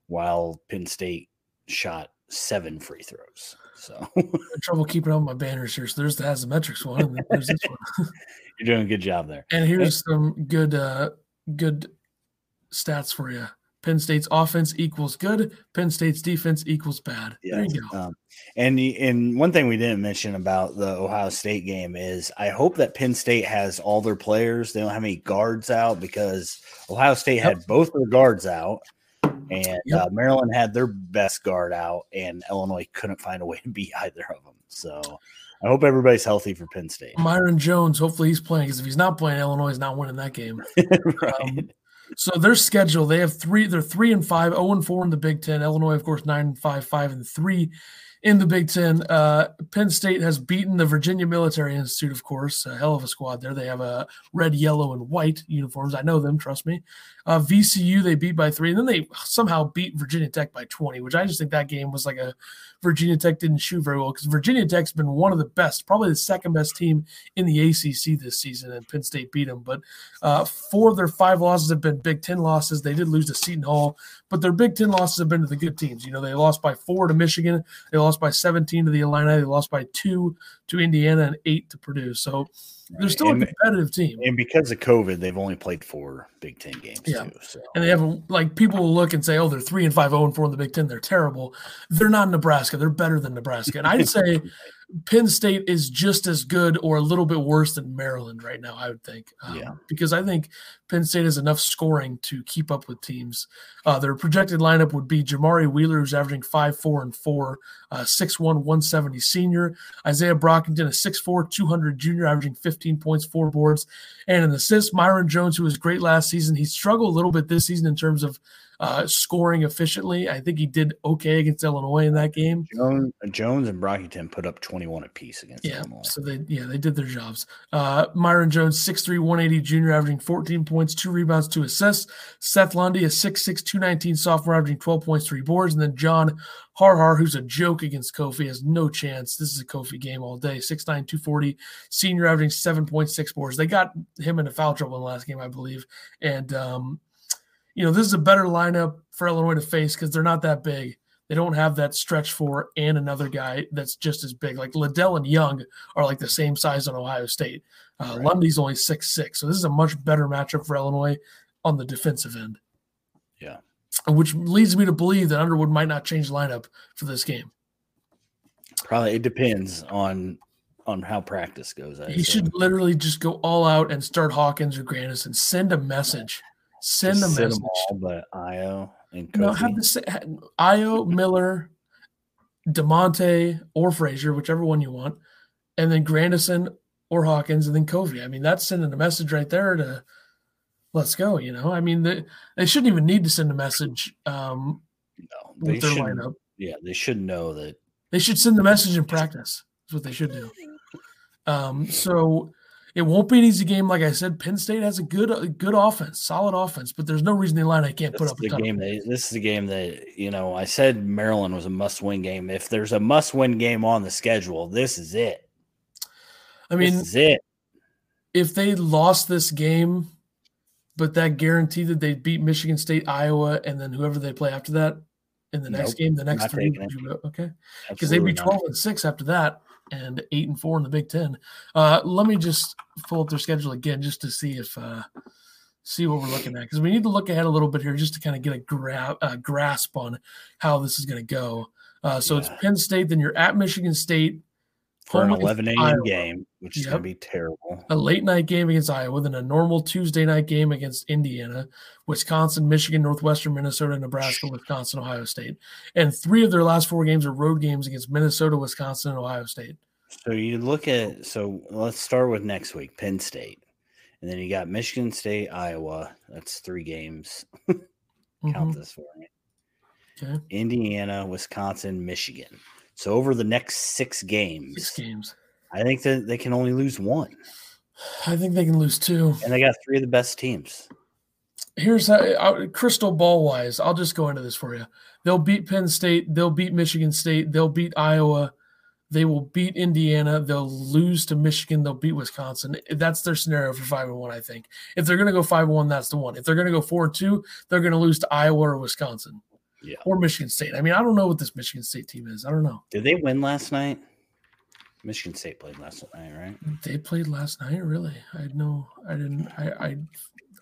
while Penn State shot seven free throws. So <laughs> trouble keeping up with my banners here. So there's the Haslametrics one, and there's this one. <laughs> you're doing a good job there. And here's some good uh good stats for you. Penn State's offense equals good. Penn State's defense equals bad. There you go. Um, and and one thing we didn't mention about the Ohio State game is I hope that Penn State has all their players. They don't have any guards out because Ohio State had both their guards out, and Yep. uh, Maryland had their best guard out, and Illinois couldn't find a way to beat <laughs> either of them. So I hope everybody's healthy for Penn State. Myreon Jones, hopefully he's playing because if he's not playing, Illinois is not winning that game. <laughs> right. Um, so their schedule, they have three, they're three and five, 0 and four in the Big Ten. Illinois, of course, nine and five, five and three in the Big Ten. Uh, Penn State has beaten the Virginia Military Institute, of course, a hell of a squad there. They have a red, yellow, and white uniforms. I know them, trust me. Uh, VCU, they beat by three, and then they somehow beat Virginia Tech by 20, which I just think that game was like a Virginia Tech didn't shoot very well because Virginia Tech's been one of the best, probably the second best team in the ACC this season, and Penn State beat them. But uh, four of their five losses have been Big Ten losses. They did lose to Seton Hall, but their Big Ten losses have been to the good teams. You know, they lost by four to Michigan, they lost by 17 to the Illini, they lost by two to Indiana, and eight to Purdue. So they're still And- a competitive team. And because of COVID, they've only played four Big Ten games Yeah. too. So And they haven't like people will look and say, "Oh, they're three and five, zero and four in the Big Ten. They're terrible." They're not Nebraska. They're better than Nebraska. And I'd <laughs> say Penn State is just as good or a little bit worse than Maryland right now. I would think, Um, Yeah. because I think Penn State has enough scoring to keep up with teams. Uh, their projected lineup would be Jamari Wheeler, who's averaging five, four, and four, uh, 6'1", 170 senior. Izaiah Brockington, a 6'4", 200 junior, averaging 15 points, four boards, and an assist. Myreon Jones, who was great last season. He struggled a little bit this season in terms of uh, scoring efficiently. I think he did okay against Illinois in that game. Jones, Jones and Brockington put up 21 apiece against Yeah, Illinois. so they yeah they did their jobs. Uh, Myreon Jones, 6'3", 180 junior, averaging 14 points, two rebounds, two assists. Seth Lundy, a 6'6", 219 sophomore, averaging 12 points, three boards. And then John Harrar, who's a joke against Kofi, has no chance. This is a Kofi game all day. 6'9", 240, senior, averaging 7.6 boards. They got him into foul trouble in the last game, I believe. And, um, you know, this is a better lineup for Illinois to face because they're not that big. They don't have that stretch four and another guy that's just as big. Like Liddell and Young are like the same size on Ohio State. Uh, Right. Lundy's only six six, so this is a much better matchup for Illinois on the defensive end. Yeah. which leads me to believe that Underwood might not change lineup for this game. Probably it depends on on how practice goes. I He should literally just go all out and start Hawkins or Grandis and send a message. Send a sit message. them all, but Ayo and No, Kofi. have the sa- ha- Ayo Miller, Da'Monte or Frazier, whichever one you want, and then Grandison or Hawkins, and then Kofi. I mean, that's sending a message right there to let's go. You know, I mean, they, they shouldn't even need to send a message um, No, they with their should. lineup. Yeah, they should know that. They should send the message in practice. That's what they should do. Um, so it won't be an easy game. Like I said, Penn State has a good, a good offense, solid offense, but there's no reason the Illini can't This put up a ton. game. That, this is the game that you know. I said Maryland was a must-win game. If there's a must-win game on the schedule, this is it. I mean, this is it. if they lost this game, but that guaranteed that they beat Michigan State, Iowa, and then whoever they play after that in the next game, the next three, taking it. would you go- okay, because they'd be Absolutely not. twelve and six after that, and eight and four in the Big Ten. Uh, let me just pull up their schedule again just to see if uh, see what we're looking at because we need to look ahead a little bit here just to kind of get a gra- uh, grasp on how this is going to go. Uh, so it's Penn State, then you're at Michigan State for an home against 11 a.m. Game, which is Yep. going to be terrible. a late night game against Iowa, then a normal Tuesday night game against Indiana, Wisconsin, Michigan, Northwestern, Minnesota, Nebraska, Wisconsin, Ohio State. And three of their last four games are road games against Minnesota, Wisconsin, and Ohio State. So you look at so let's start with next week, Penn State, and then you got Michigan State, Iowa. That's three games. <laughs> Count Mhm. this for me. Okay. Indiana, Wisconsin, Michigan. So over the next six games, Six games. I think that they can only lose one, I think they can lose two. and they got three of the best teams. Here's how uh, crystal ball wise, I'll just go into this for you. They'll beat Penn State, they'll beat Michigan State, they'll beat Iowa, they will beat Indiana, they'll lose to Michigan, they'll beat Wisconsin. That's their scenario for five and one, I think. If they're gonna go five and one, that's the one. If they're gonna go four and two, they're gonna lose to Iowa or Wisconsin. Yeah. Or Michigan State. I mean, I don't know what this Michigan State team is. I don't know. Did they win last night? Michigan State played last night, right? They played last night, really. I had no I didn't I I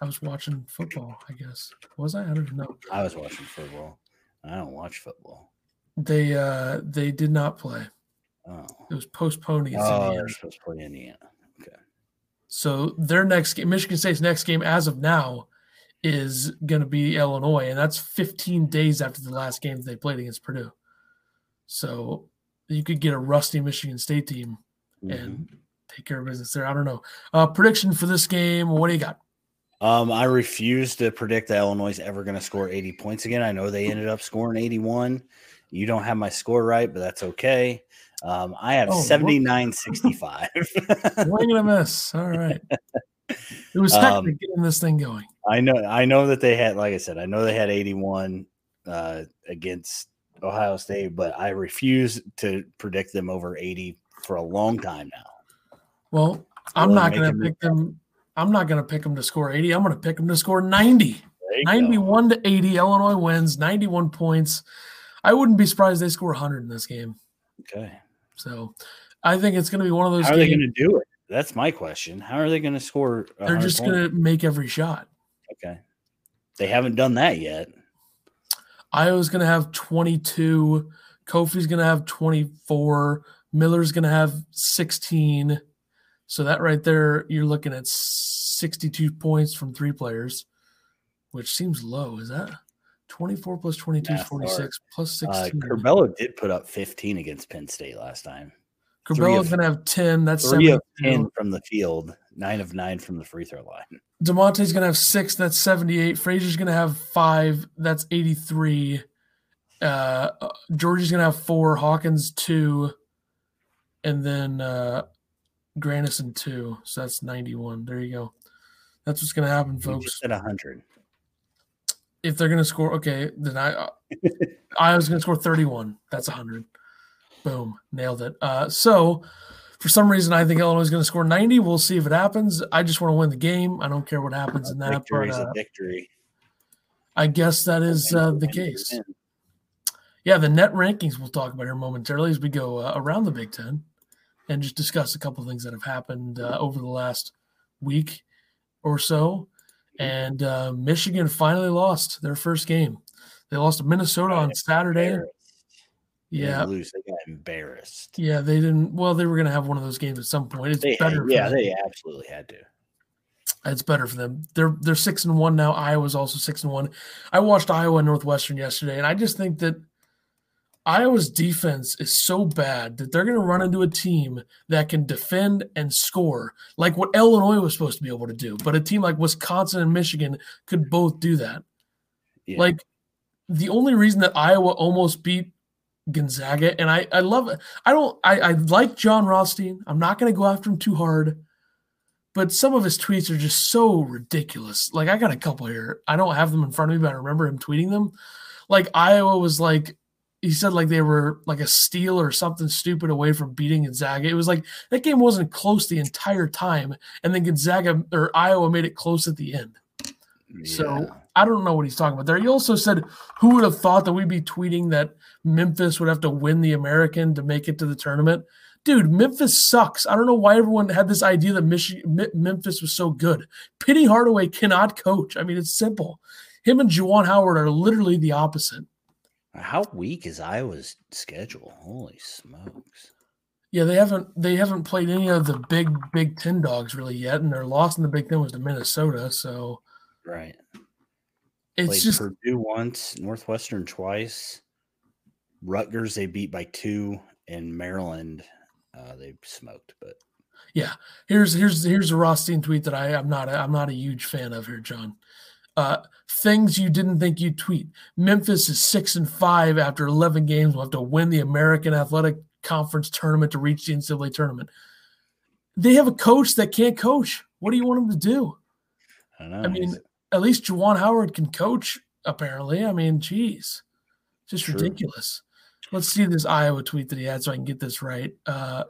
I was watching football, I guess. Was I? I don't know. I was watching football. I don't watch football. They uh they did not play. Oh, It was postponed against oh Indiana. they're supposed to play Indiana. Okay. So their next game, Michigan State's next game, as of now, is going to be Illinois, and that's 15 days after the last game they played against Purdue. So you could get a rusty Michigan State team Mhm. and take care of business there. I don't know. Uh, prediction for this game? What do you got? Um, I refuse to predict that Illinois is ever going to score 80 points again. I know they ended up scoring 81. You don't have my score right, but that's okay. Um, I have Oh, whoops. 79 65. Wing and a miss. <laughs> All right. It was Um, getting this thing going. I know, I know that they had, like I said, I know they had 81 uh, against Ohio State, but I refuse to predict them over 80 for a long time now. Well, I'm Really not going to pick them. I'm not going to pick them to score 80. I'm going to pick them to score 90. There you go. 91 to 80. Illinois wins 91 points. I wouldn't be surprised they score 100 in this game. Okay. So I think it's going to be one of those How are they going to do it? That's my question. How are they going to score? They're just going to make every shot. Okay. They haven't done that yet. Ayo's going to have 22. Kofi's going to have 24. Miller's going to have 16. So that right there, you're looking at 62 points from three players, which seems low. Is that 24 plus 22 is Math 46 plus Uh, 16? Curbelo did put up 15 against Penn State last time. Of- going to have 10. That's Three of 10 from the field, nine of nine from the free throw line. Da'Monte's going to have six. That's 78. Frazier's going to have five. That's 83. Uh, Giorgi's going to have four. Hawkins, two. And then uh, Grandison, two. So that's 91. There you go. That's what's going to happen, folks. at 100. If they're going to score, okay, then I, I was going to score 31. That's 100. Boom. Nailed it. Uh, so, for some reason, I think Illinois is going to score 90. We'll see if it happens. I just want to win the game. I don't care what happens in that. victory But, is uh, a victory. I guess that is uh, the case. Yeah, the net rankings we'll talk about here momentarily as we go uh, around the Big Ten and just discuss a couple of things that have happened uh, over the last week or so. And uh, Michigan finally lost their first game. They lost to Minnesota on Saturday. Yeah. They embarrassed. yeah, they didn't. Well, they were going to have one of those games at some point. It's They better. had, for yeah, them. they absolutely had to. It's better for them. They're they're six and one now. Iowa's also six and one. I watched Iowa and Northwestern yesterday, and I just think that Iowa's defense is so bad that they're going to run into a team that can defend and score, like what Illinois was supposed to be able to do. But a team like Wisconsin and Michigan could both do that. Yeah. Like the only reason that Iowa almost beat Gonzaga, and I, I love it. I don't, I, I like Jon Rothstein. I'm not going to go after him too hard, but some of his tweets are just so ridiculous. Like I got a couple here. I don't have them in front of me, but I remember him tweeting them. Like Iowa was like he said like they were like a steal or something stupid away from beating Gonzaga. It was like that game wasn't close the entire time, and then Gonzaga or Iowa made it close at the end. Yeah. So I don't know what he's talking about there. He also said, "Who would have thought that we'd be tweeting that Memphis would have to win the American to make it to the tournament?" Dude, Memphis sucks. I don't know why everyone had this idea that Michigan, Memphis was so good. Penny Hardaway cannot coach. I mean, it's simple. Him and Juwan Howard are literally the opposite. How weak is Iowa's schedule? Holy smokes! Yeah, they haven't they haven't played any of the big Big Ten dogs really yet, and their loss in the Big Ten was to Minnesota. So, right, it's played just Purdue once, Northwestern twice, Rutgers they beat by two, and Maryland uh, they smoked. But yeah, here's here's here's a Rothstein tweet that I I'm not a, I'm not a huge fan of here, John. Uh, things you didn't think you'd tweet. Memphis is six and five after 11 games. We'll have to win the American Athletic Conference tournament to reach the NCAA tournament. They have a coach that can't coach. What do you want him to do? I, know, I mean, at least Juwan Howard can coach, apparently. I mean, geez, just True. ridiculous. Let's see this Iowa tweet that he had so I can get this right. Uh,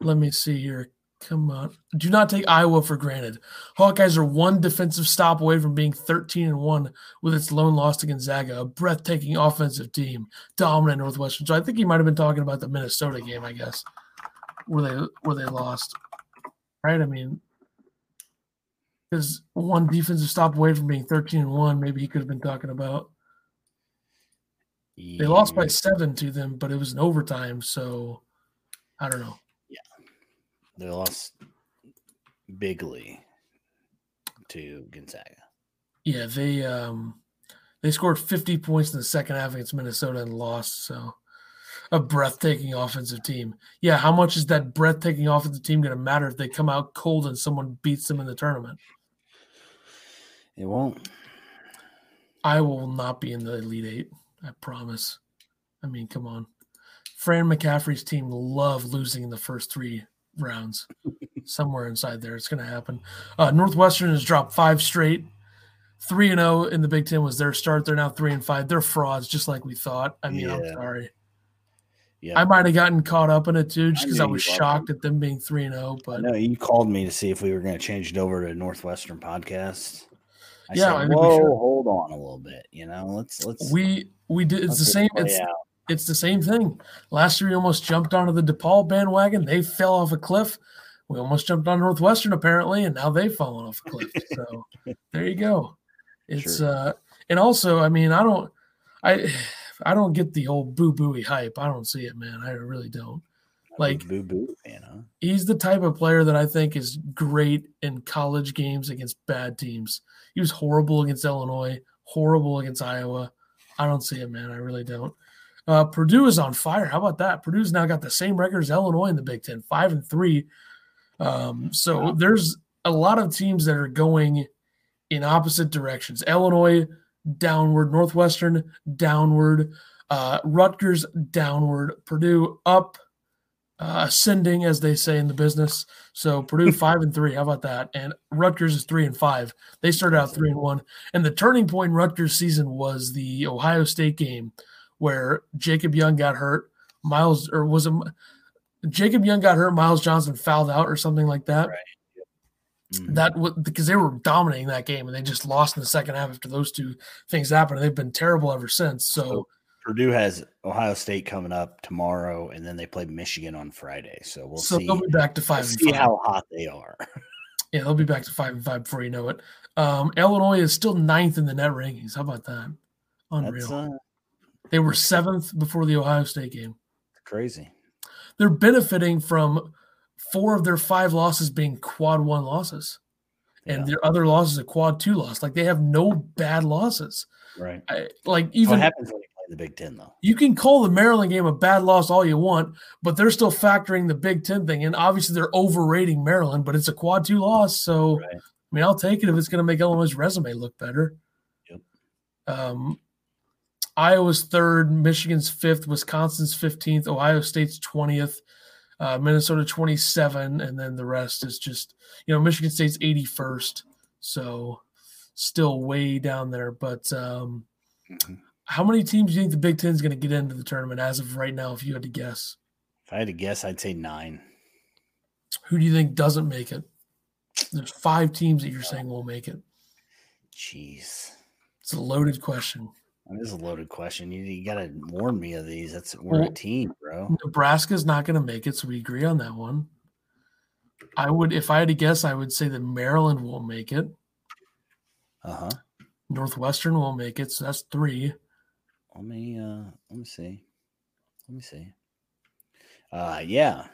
let me see here. Come on. Do not take Iowa for granted. Hawkeyes are one defensive stop away from being 13 and 1 with its lone loss to Gonzaga, a breathtaking offensive team, dominant Northwestern. So I think he might have been talking about the Minnesota game, I guess, where they where they lost. Right? I mean, because one defensive stop away from being 13 and 1, maybe he could have been talking about. They lost by seven to them, but it was an overtime, so I don't know. Yeah, they lost bigly to Gonzaga. Yeah, they um they scored 50 points in the second half against Minnesota and lost. So a breathtaking offensive team. Yeah, how much is that breathtaking offensive team going to matter if they come out cold and someone beats them in the tournament? It won't. I will not be in the Elite Eight. I promise. I mean, come on. Fran McCaffery's team love losing in the first three rounds <laughs> somewhere inside there. It's going to happen. Uh, Northwestern has dropped five straight. Three and zero oh in the Big Ten was their start. They're now three and five. They're frauds, just like we thought. I mean, yeah. I'm sorry. Yeah, I might have gotten caught up in it too, just because I, I, was shocked at them being three and zero. Oh, but no, you called me to see if we were going to change it over to Northwestern podcast. I yeah, said, I mean, whoa, hold on a little bit. You know, let's let's we we did. It's the same. It's out it's the same thing. Last year, we almost jumped onto the DePaul bandwagon. They fell off a cliff. We almost jumped on Northwestern apparently, and now they've fallen off a cliff. So <laughs> there you go. It's sure. uh, and also, I mean, I don't, I, I don't get the old Boo Buie hype. I don't see it, man. I really don't. Like boo boo fan, huh? He's the type of player that I think is great in college games against bad teams. He was horrible against Illinois, horrible against Iowa. I don't see it, man. I really don't. Uh, Purdue is on fire. How about that? Purdue's now got the same record as Illinois in the Big Ten, five and three. Um, so wow. there's a lot of teams that are going in opposite directions. Illinois downward, Northwestern downward, uh, Rutgers downward, Purdue up, uh, ascending as they say in the business. So Purdue <laughs> five and three. How about that? And Rutgers is three and five. They started out three and one. And the turning point in Rutgers season was the Ohio State game where Jacob Young got hurt. Myles or was it Jacob Young got hurt? Myles Johnson fouled out or something like that. Right. Mm-hmm. That was because they were dominating that game and they just lost in the second half after those two things happened. They've been terrible ever since. So, so Purdue has Ohio State coming up tomorrow, and then they play Michigan on Friday. So we'll so see. they'll be back to 5 we'll see five. how hot they are. <laughs> yeah, they'll be back to five and five before you know it. Um, Illinois is still ninth in the net rankings. How about that? Unreal. Uh, they were seventh before the Ohio State game. Crazy. They're benefiting from four of their five losses being quad one losses, and yeah. their other losses a quad two loss. Like they have no bad losses. Right. I, like even what happens when you the Big Ten, though. You can call the Maryland game a bad loss all you want, but they're still factoring the Big Ten thing. And obviously, they're overrating Maryland, but it's a quad two loss. So, right. I mean, I'll take it if it's going to make Illinois' resume look better. Yep. Um, Iowa's third, Michigan's fifth, Wisconsin's 15th, Ohio State's 20th, uh, Minnesota 27, and then the rest is just, you know, Michigan State's 81st. So still way down there. But um, mm-hmm. How many teams do you think the Big Ten is going to get into the tournament as of right now, if you had to guess? If I had to guess, I'd say nine. Who do you think doesn't make it? There's five teams that you're saying will make it. Jeez. It's a loaded question. That is a loaded question. You, you got to warn me of these. That's we're well, a team, bro. Nebraska's not going to make it, so we agree on that one. I would, if I had to guess, I would say that Maryland won't make it. Uh huh. Northwestern will make it, so that's three. Let me uh let me see. Let me see. Uh yeah.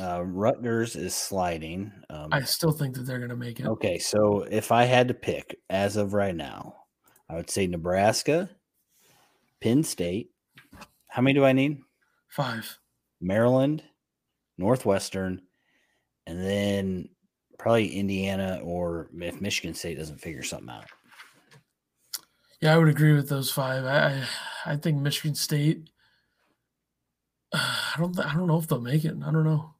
Uh Rutgers is sliding. Um, I still think that they're gonna make it. Okay, so if I had to pick as of right now, I would say Nebraska, Penn State. How many do I need? Five. Maryland, Northwestern, and then probably Indiana or if Michigan State doesn't figure something out. Yeah, I would agree with those five. I I, I think Michigan State. Uh, <sighs> I don't. I don't know if they'll make it. I don't know.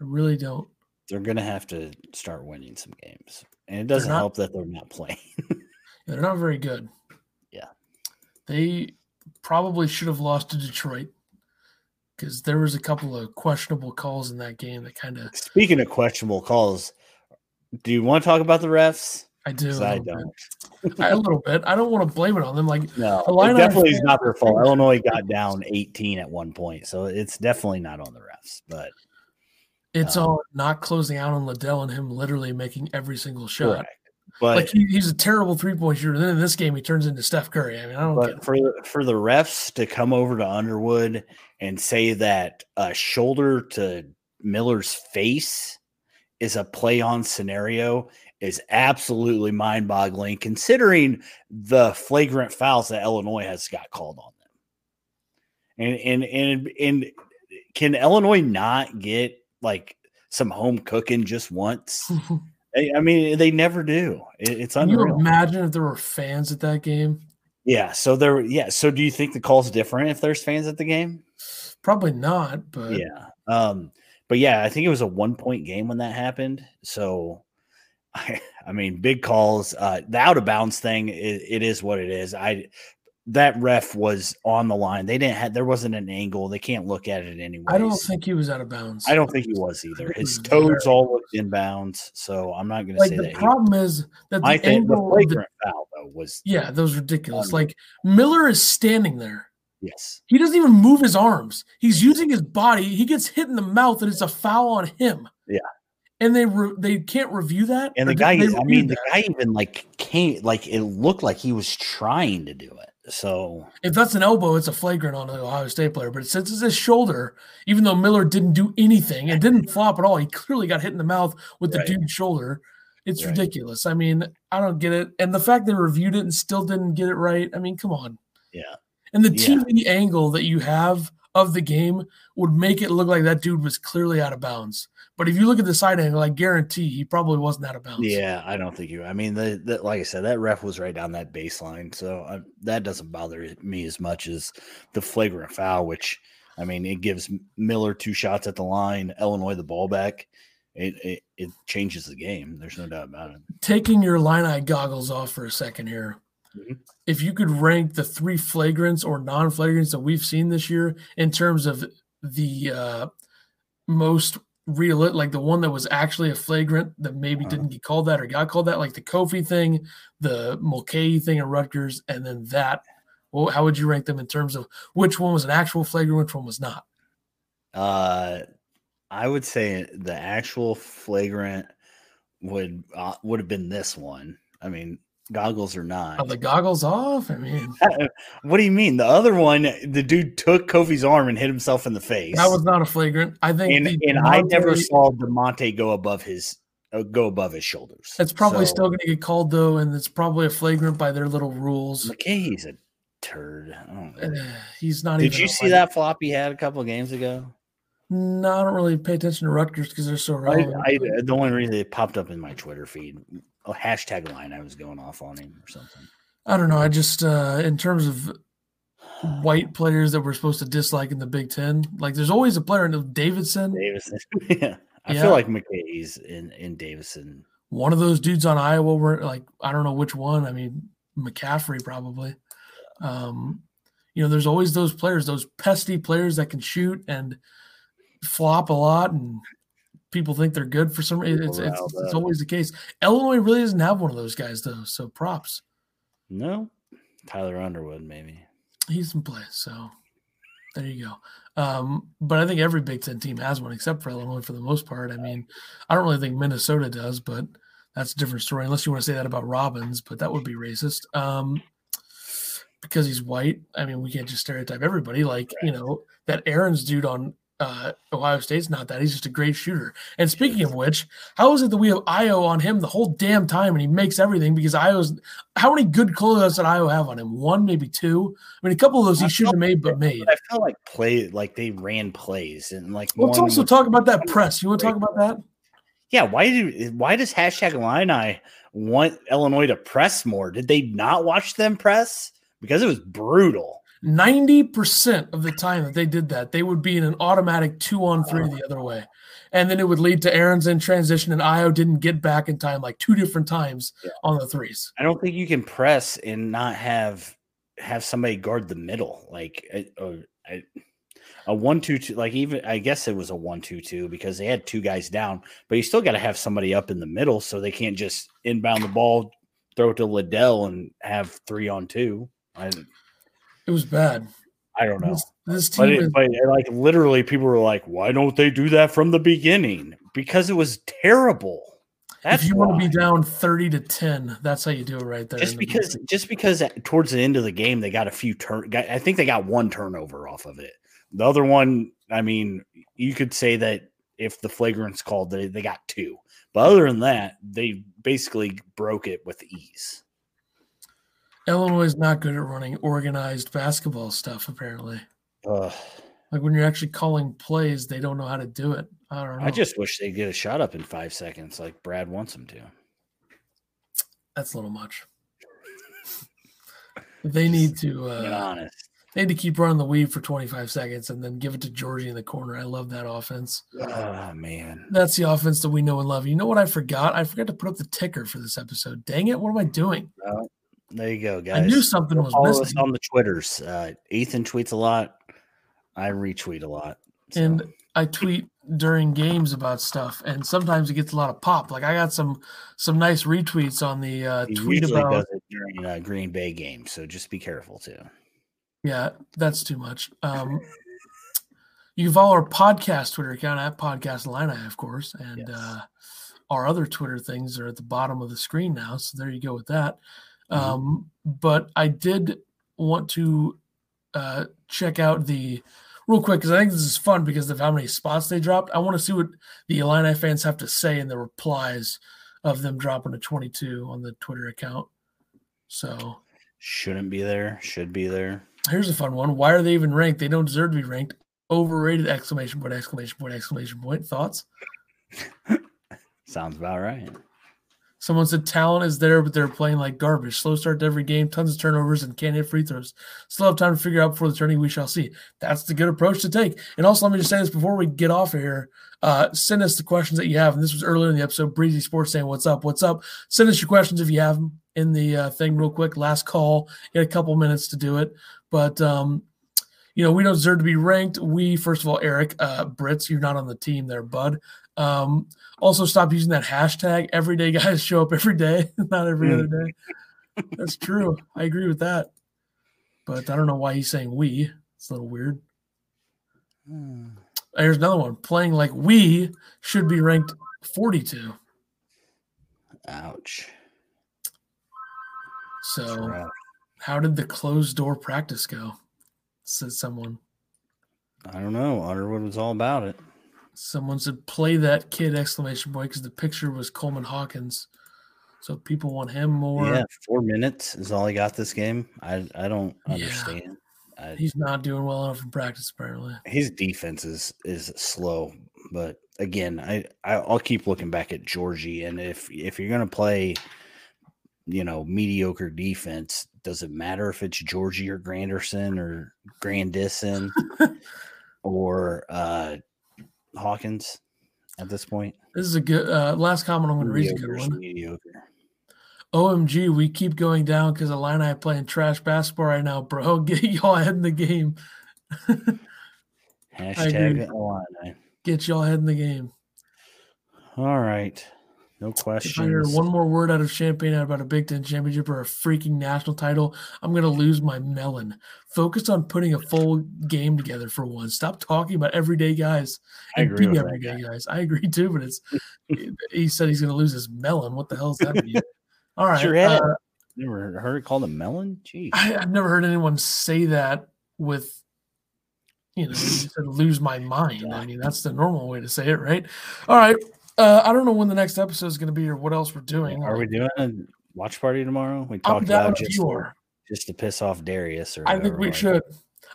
I really don't. They're gonna have to start winning some games, and it doesn't not, help that they're not playing. <laughs> they're not very good. Yeah, they probably should have lost to Detroit because there was a couple of questionable calls in that game that kind of. Speaking of questionable calls, do you want to talk about the refs? I do. I don't. A little bit. I don't want to blame it on them. Like no, it definitely is not their fault. Illinois got down 18 at one point, so it's definitely not on the refs. But it's um, all not closing out on Liddell and him literally making every single shot. Correct. But like he, he's a terrible three point shooter. Then in this game, he turns into Steph Curry. I mean, I don't. But for for the refs to come over to Underwood and say that a shoulder to Miller's face is a play on scenario is absolutely mind boggling considering the flagrant fouls that Illinois has got called on them. And and and and can Illinois not get like some home cooking just once? <laughs> I mean, they never do. it's unreal. Can you imagine if there were fans at that game? Yeah. So there. Yeah. So do you think the call's different if there's fans at the game? Probably not. But yeah. Um but yeah, I think it was a one point game when that happened. So, I, I mean, big calls. Uh, the out of bounds thing, it, it is what it is. I that ref was on the line. They didn't have there wasn't an angle. They can't look at it anyway. I don't think he was out of bounds. I don't think he was either. His toes all looked inbounds, so I'm not going like to say the that. The problem is that the I angle the flagrant the, foul though was yeah, that was ridiculous. Like Miller is standing there Yes. He doesn't even move his arms. He's using his body. He gets hit in the mouth, and it's a foul on him. Yeah. And they re- they can't review that. And the guy, I mean, that? the guy even like can't like it looked like he was trying to do it. So if that's an elbow, it's a flagrant on the Ohio State player. But since it's his shoulder, even though Miller didn't do anything and didn't flop at all, he clearly got hit in the mouth with the right. dude's shoulder. It's right. ridiculous. I mean, I don't get it. And the fact they reviewed it and still didn't get it right. I mean, come on. Yeah. And the TV yeah. angle that you have of the game would make it look like that dude was clearly out of bounds. But if you look at the side angle, I guarantee he probably wasn't out of bounds. Yeah, I don't think you. I mean, the, the like I said, that ref was right down that baseline, so I, uh, that doesn't bother me as much as the flagrant foul, which I mean, it gives Miller two shots at the line, Illinois the ball back. It, it, it changes the game. There's no doubt about it. Taking your line eye goggles off for a second here. Mm-hmm. If you could rank the three flagrants or non flagrants that we've seen this year in terms of the uh, most real, like the one that was actually a flagrant that maybe uh-huh. didn't get called that or got called that, like the Kofi thing, the Mulcahy thing in Rutgers, and then that. Well, how would you rank them in terms of which one was an actual flagrant, which one was not? Uh, I would say the actual flagrant would uh, would have been this one. I mean, goggles or not. Are the goggles off? I mean, <laughs> what do you mean? The other one, the dude took Kofi's arm and hit himself in the face. That was not a flagrant. I think, and, and I never saw Da'Monte go above his uh, go above his shoulders. It's probably so, still going to get called though, and it's probably a flagrant by their little rules. McKay's a turd. I don't know. <sighs> He's not. Did even you see my- that flop he had a couple of games ago? No, I don't really pay attention to Rutgers because they're so I. I, the only reason it popped up in my Twitter feed, a hashtag line, I was going off on him or something. I don't know. I just, uh, in terms of white players that we're supposed to dislike in the Big Ten, like there's always a player in Davidson, Davison. <laughs> yeah. I Yeah. feel like McKay's in, in Davidson. one of those dudes on Iowa were like, I don't know which one. I mean, McCaffery probably. Um, you know, there's always those players, those pesty players that can shoot and flop a lot, and people think they're good for some reason. It's, it's, it's always the case. Illinois really doesn't have one of those guys though, so props. No, Tyler Underwood, maybe. He's in play, so there you go. Um, but I think every Big Ten team has one except for Illinois for the most part. I mean, I don't really think Minnesota does, but that's a different story. Unless you want to say that about Robbins, but that would be racist. Um, because he's white. I mean, we can't just stereotype everybody. Like you know that Ahrens dude on uh, Ohio State's not that. He's just a great shooter. And speaking of which, how is it that we have Ayo on him the whole damn time and he makes everything because Ayo's how many good closeouts did Ayo have on him? One, maybe two. I mean, a couple of those he shouldn't have made, but made. I felt like play like they ran plays and like Let's also was- talk about that press. You want to talk about that? yeah. Why do why does hashtag Illini want Illinois to press more? Did they not watch them press? Because it was brutal. 90% of the time that they did that, they would be in an automatic two on three the other way. And then it would lead to Ahrens in transition, and Ayo didn't get back in time like two different times Yeah. on the threes. I don't think you can press and not have have somebody guard the middle. Like a, a, a- one two two. Like even I guess it was a one two two because they had two guys down, but you still got to have somebody up in the middle so they can't just inbound the ball, throw it to Liddell, and have three on two. I It was bad. I don't know. This, this But, team it, is but like literally, people were like, "Why don't they do that from the beginning?" Because it was terrible. That's if you want to be down 30 to 10, that's how you do it right there. just the because just because towards the end of the game they got a few turn got, i think they got one turnover off of it the other one i mean you could say that if the flagrant's called they, they got two but other than that they basically broke it with ease Illinois is not good at running organized basketball stuff, apparently. Ugh. Like when you're actually calling plays, they don't know how to do it. I don't know. i just wish they'd get a shot up in five seconds like brad wants them to that's a little much. They need to be uh, honest they need to keep running the weave for 25 seconds and then give it to Giorgi in the corner. I love that offense. oh man That's the offense that we know and love. You know what I forgot? I forgot to put up the ticker for this episode. Dang it! What am I doing? There you go guys I knew something was follow us missing. on the twitters uh ethan tweets a lot i retweet a lot so. and I tweet during games about stuff, and sometimes it gets a lot of pop. Like I got some some nice retweets on the uh, He tweet about. does it during uh, Green Bay game, so just be careful too. Yeah, that's too much. Um, you can follow our podcast Twitter account at Podcast Illini, of course, and Yes. uh, our other Twitter things are at the bottom of the screen now. So there you go with that. Mhm. Um, but I did want to uh, check out the real quick because I think this is fun because of how many spots they dropped. I want to see what the Illini fans have to say in the replies of them dropping to 22 on the Twitter account. So Shouldn't be there. Should be there. Here's a fun one. Why are they even ranked? They don't deserve to be ranked. Overrated! Exclamation point! Exclamation point! Exclamation point! Thoughts? <laughs> Sounds about right. Someone said talent is there, but they're playing like garbage. Slow start to every game, tons of turnovers, and can't hit free throws. Still have time to figure out before the tourney. We shall see. That's the good approach to take. And also, let me just say this before we get off of here. Uh, send us the questions that you have. And this was earlier in the episode. Breezy Sports saying, "What's up? What's up?" Send us your questions if you have them in the uh, thing real quick. Last call. You had a couple minutes to do it, but um, you know we don't deserve to be ranked. We first of all, Eric uh, Brits, you're not on the team there, bud. Um, also, stop using that hashtag. Everyday guys show up every day, <laughs> not every Mm. other day. That's true. I agree with that. But I don't know why he's saying we. It's a little weird. Hmm. Here's another one. Playing like we should be ranked 42. Ouch. So, how did the closed door practice go? Said someone. I don't know. Underwood was all about it. Someone said, "Play that kid!" Exclamation point! Because the picture was Coleman Hawkins. So people want him more. Yeah, four minutes is all he got this game. I I don't Yeah. understand. I, He's not doing well enough in practice, apparently. his defense is is slow, but again, I, I I'll keep looking back at Giorgi, and if if you're gonna play, you know, mediocre defense, does it matter if it's Giorgi or Granderson or Grandison <laughs> or uh Hawkins at this point? This is a good uh, last comment. I'm going to read a good one. mediocre. OMG, we keep going down because Illini playing trash basketball right now, bro. <laughs> Get y'all ahead in the game. <laughs> Hashtag. Illini. Get y'all ahead in the game. All right. No If I hear one more word out of Champaign about a Big Ten championship or a freaking national title, I'm going to lose my melon. Focus on putting a full game together for once. Stop talking about everyday guys I agree be everyday guy. guys. I agree too, but it's he said he's going to lose his melon. What the hell does that mean? All right. Sure uh, Never heard it called a melon? Jeez. I, I've never heard anyone say that with, you know, you said lose my mind. I mean, that's the normal way to say it, right? All right. Uh, I don't know when the next episode is going to be or what else we're doing. Are we doing a watch party tomorrow? We talked about just to, just to piss off Darius or I think we like- should.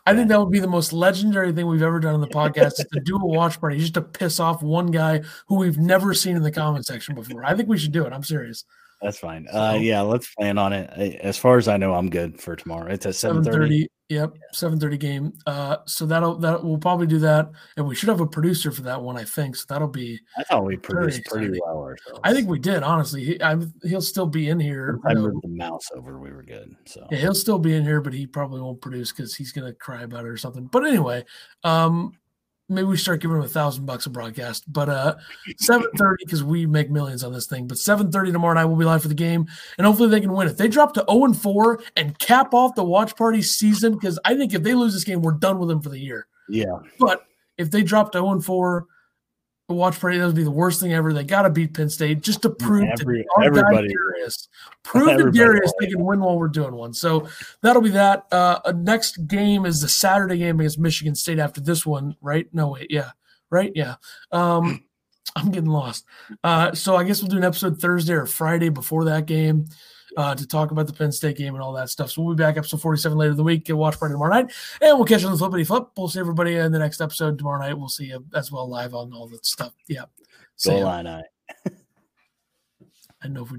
I think that would be the most legendary thing we've ever done on the podcast is to do a watch party just to piss off one guy who we've never seen in the comment section before. I think we should do it. I'm serious. That's fine. So- uh yeah, let's plan on it. As far as I know, I'm good for tomorrow. It's at Seven 7:30. Yep, seven thirty game. Uh, so that'll that we'll probably do that, and we should have a producer for that one. I think so. That'll be. I thought we produced pretty well ourselves. I think we did honestly. He, I, he'll still be in here. I moved the mouse over, we were good. So Yeah, he'll still be in here, but he probably won't produce because he's gonna cry about it or something. But anyway, um, maybe we start giving him a thousand bucks a broadcast. But uh, seven thirty because we make millions on this thing. But seven thirty tomorrow night we'll be live for the game, and hopefully they can win. If they drop to zero and four and cap off the watch party season, because I think if they lose this game, we're done with them for the year. yeah, But if they drop to zero and four. The watch party that would be the worst thing ever. They got to beat Penn State just to prove Every- to everybody- Darius, prove to everybody Darius they can win while we're doing one. So that'll be that. Uh, uh, next game is the Saturday game against Michigan State after this one, right? No, wait, yeah, right, yeah. Um, <clears throat> I'm getting lost. Uh, so I guess we'll do an episode Thursday or Friday before that game uh, to talk about the Penn State game and all that stuff. So we'll be back episode 47 later in the week. Get watch party tomorrow night, and we'll catch you on the flippity flip. We'll see everybody in the next episode tomorrow night. We'll see you as well live on all that stuff. Yeah. go So, line eye. I know if we